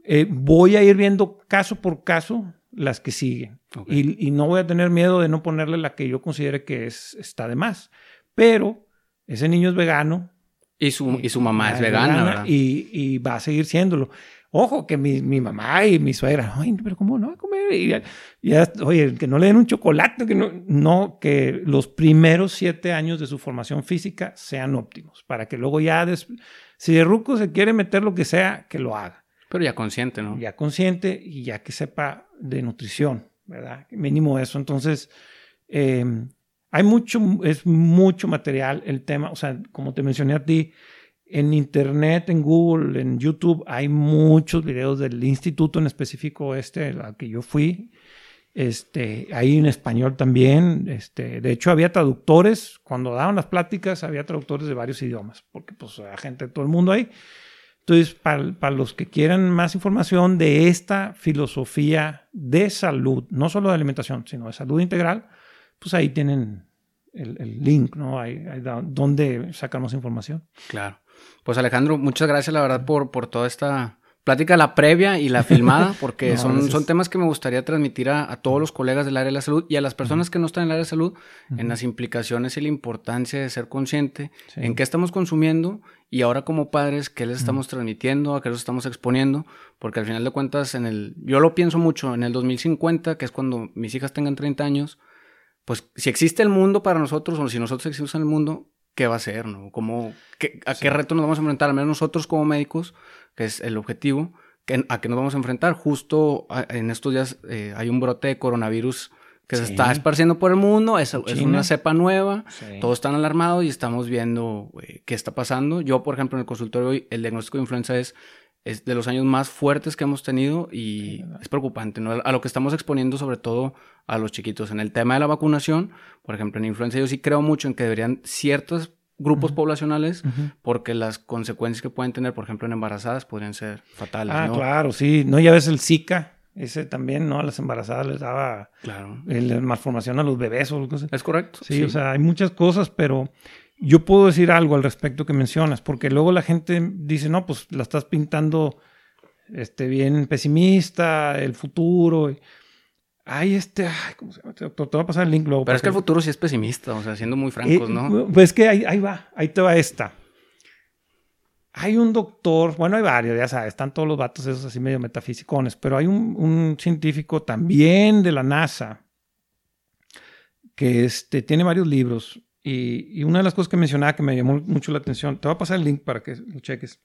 Eh, voy a ir viendo caso por caso las que siguen. Y, no voy a tener miedo de no ponerle la que yo considere que es, está de más. Pero ese niño es vegano. Y su, y su mamá es vegana, ¿verdad? Y, y va a seguir siéndolo. Ojo, que mi, mi, mamá y mi suegra, ay, pero ¿cómo no va a comer? Y ya, oye, que no le den un chocolate, que no, no, que los primeros siete años de su formación física sean óptimos, para que luego ya, si de ruco se quiere meter lo que sea, que lo haga. Pero ya consciente, ¿no? Ya consciente y ya que sepa de nutrición, ¿verdad? Mínimo eso. Entonces, em, hay mucho, es mucho material el tema, o sea, como te mencioné a ti, en Internet, en Google, en YouTube, hay muchos videos del instituto en específico este al que yo fui. Este, ahí en español también. Este, de hecho, había traductores. Cuando daban las pláticas, había traductores de varios idiomas, porque pues hay gente de todo el mundo ahí. Entonces, para, para, los que quieran más información de esta filosofía de salud, no solo de alimentación, sino de salud integral, pues ahí tienen el, el link, ¿no? Hay, hay donde sacamos información. Claro. Pues Alejandro, muchas gracias la verdad por, por toda esta plática, la previa y la filmada, porque son, son temas que me gustaría transmitir a, todos los colegas del área de la salud y a las personas que no están en el área de salud en las implicaciones y la importancia de ser consciente en qué estamos consumiendo y ahora como padres, qué les estamos transmitiendo, a qué los estamos exponiendo, porque al final de cuentas, en el, yo lo pienso mucho, en el 2050, que es cuando mis hijas tengan 30 años, pues si existe el mundo para nosotros o si nosotros existimos en el mundo, qué va a ser, ¿no? ¿Cómo, ¿A qué reto nos vamos a enfrentar? Al menos nosotros como médicos, que es el objetivo, ¿a qué nos vamos a enfrentar? Justo en estos días eh, hay un brote de coronavirus que se está esparciendo por el mundo, es, es una cepa nueva, todos están alarmados y estamos viendo eh, qué está pasando. Yo, por ejemplo, en el consultorio hoy, el diagnóstico de influenza es es de los años más fuertes que hemos tenido y es preocupante, ¿no? A lo que estamos exponiendo sobre todo a los chiquitos. En el tema de la vacunación, por ejemplo, en influenza yo sí creo mucho en que deberían ciertos grupos poblacionales porque las consecuencias que pueden tener, por ejemplo, en embarazadas podrían ser fatales. Ah, claro, sí. No, ya ves el Zika, ese también, ¿no? A las embarazadas les daba claro. la malformación a los bebés o algo así. Es correcto. sí, o sea, hay muchas cosas, pero yo puedo decir algo al respecto que mencionas, porque luego la gente dice, no, pues la estás pintando este, bien pesimista, el futuro. Hay este, ay, ¿cómo se llama? Te, te voy a pasar el link luego. Pero es que el futuro sí es pesimista, o sea, siendo muy francos, Eh, ¿no? Pues que ahí, ahí va, ahí te va esta. Hay un doctor, bueno, hay varios, ya sabes, están todos los vatos esos así medio metafísicones, pero hay un, un científico también de la NASA que este, tiene varios libros y, una de las cosas que mencionaba que me llamó mucho la atención, te voy a pasar el link para que lo cheques,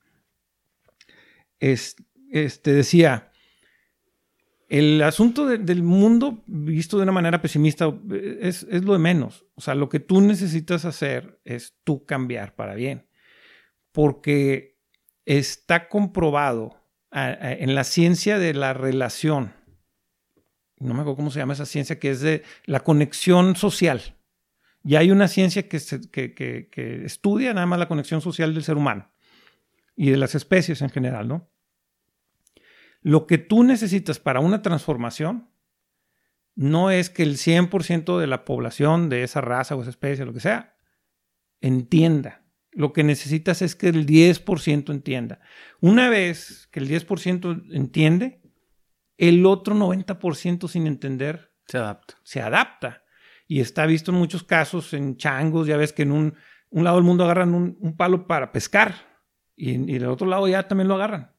es, este, decía, el asunto de- del mundo visto de una manera pesimista eh, es, es lo de menos. O sea, lo que tú necesitas hacer es tú cambiar para bien. Porque está comprobado en la ciencia de la relación, no me acuerdo cómo se llama esa ciencia, que es de la conexión social. Y hay una ciencia que, se- que- que- que estudia nada más la conexión social del ser humano y de las especies en general, ¿no? Lo que tú necesitas para una transformación no es que el 100% de la población de esa raza o esa especie, lo que sea, entienda. Lo que necesitas es que el 10% entienda. Una vez que el 10% entiende, el otro 90% sin entender Se adapta. se adapta. Y está visto en muchos casos en changos, ya ves que en un, un lado del mundo agarran un, un palo para pescar y, del otro lado ya también lo agarran.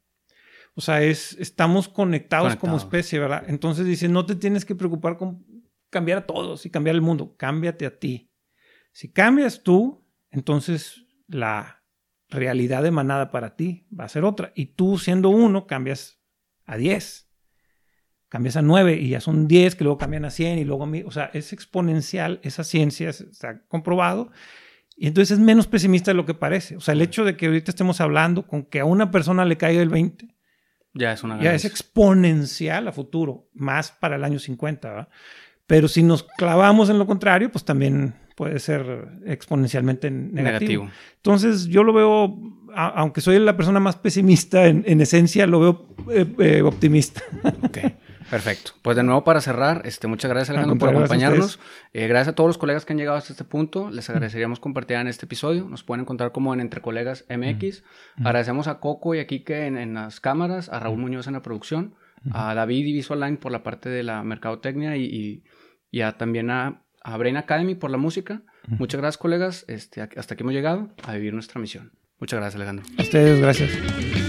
O sea, es, estamos conectados, como especie, ¿verdad? Entonces dice, no te tienes que preocupar con cambiar a todos y cambiar el mundo, cámbiate a ti. Si cambias tú, entonces la realidad emanada para ti va a ser otra. Y tú siendo uno, cambias a 10 cambias a 9 y ya son 10 que luego cambian a 100 y luego a 1000. O sea, es exponencial esa ciencia, está comprobado. Y entonces es menos pesimista de lo que parece. O sea, el hecho de que ahorita estemos hablando con que a una persona le caiga el 20, Ya es una ya es exponencial a futuro, más para el año 50, ¿verdad? Pero si nos clavamos en lo contrario, pues también puede ser exponencialmente negativo. negativo. Entonces yo lo veo, a- aunque soy la persona más pesimista en, en esencia, lo veo eh, eh, optimista. Ok, perfecto. Pues de nuevo para cerrar, este, muchas gracias Al Alejandro por contrario, gracias a acompañarnos. Eh, gracias a todos los colegas que han llegado hasta este punto. Les agradeceríamos compartir en este episodio. Nos pueden encontrar como en Entre Colegas MX. Agradecemos a Coco y a Kike en, en las cámaras, a Raúl Muñoz en la producción, a David y Visualine por la parte de la mercadotecnia y, y, y a, también a, a Brain Academy por la música. Muchas gracias colegas. Este, hasta aquí hemos llegado a vivir nuestra misión. Muchas gracias Alejandro. A ustedes, gracias.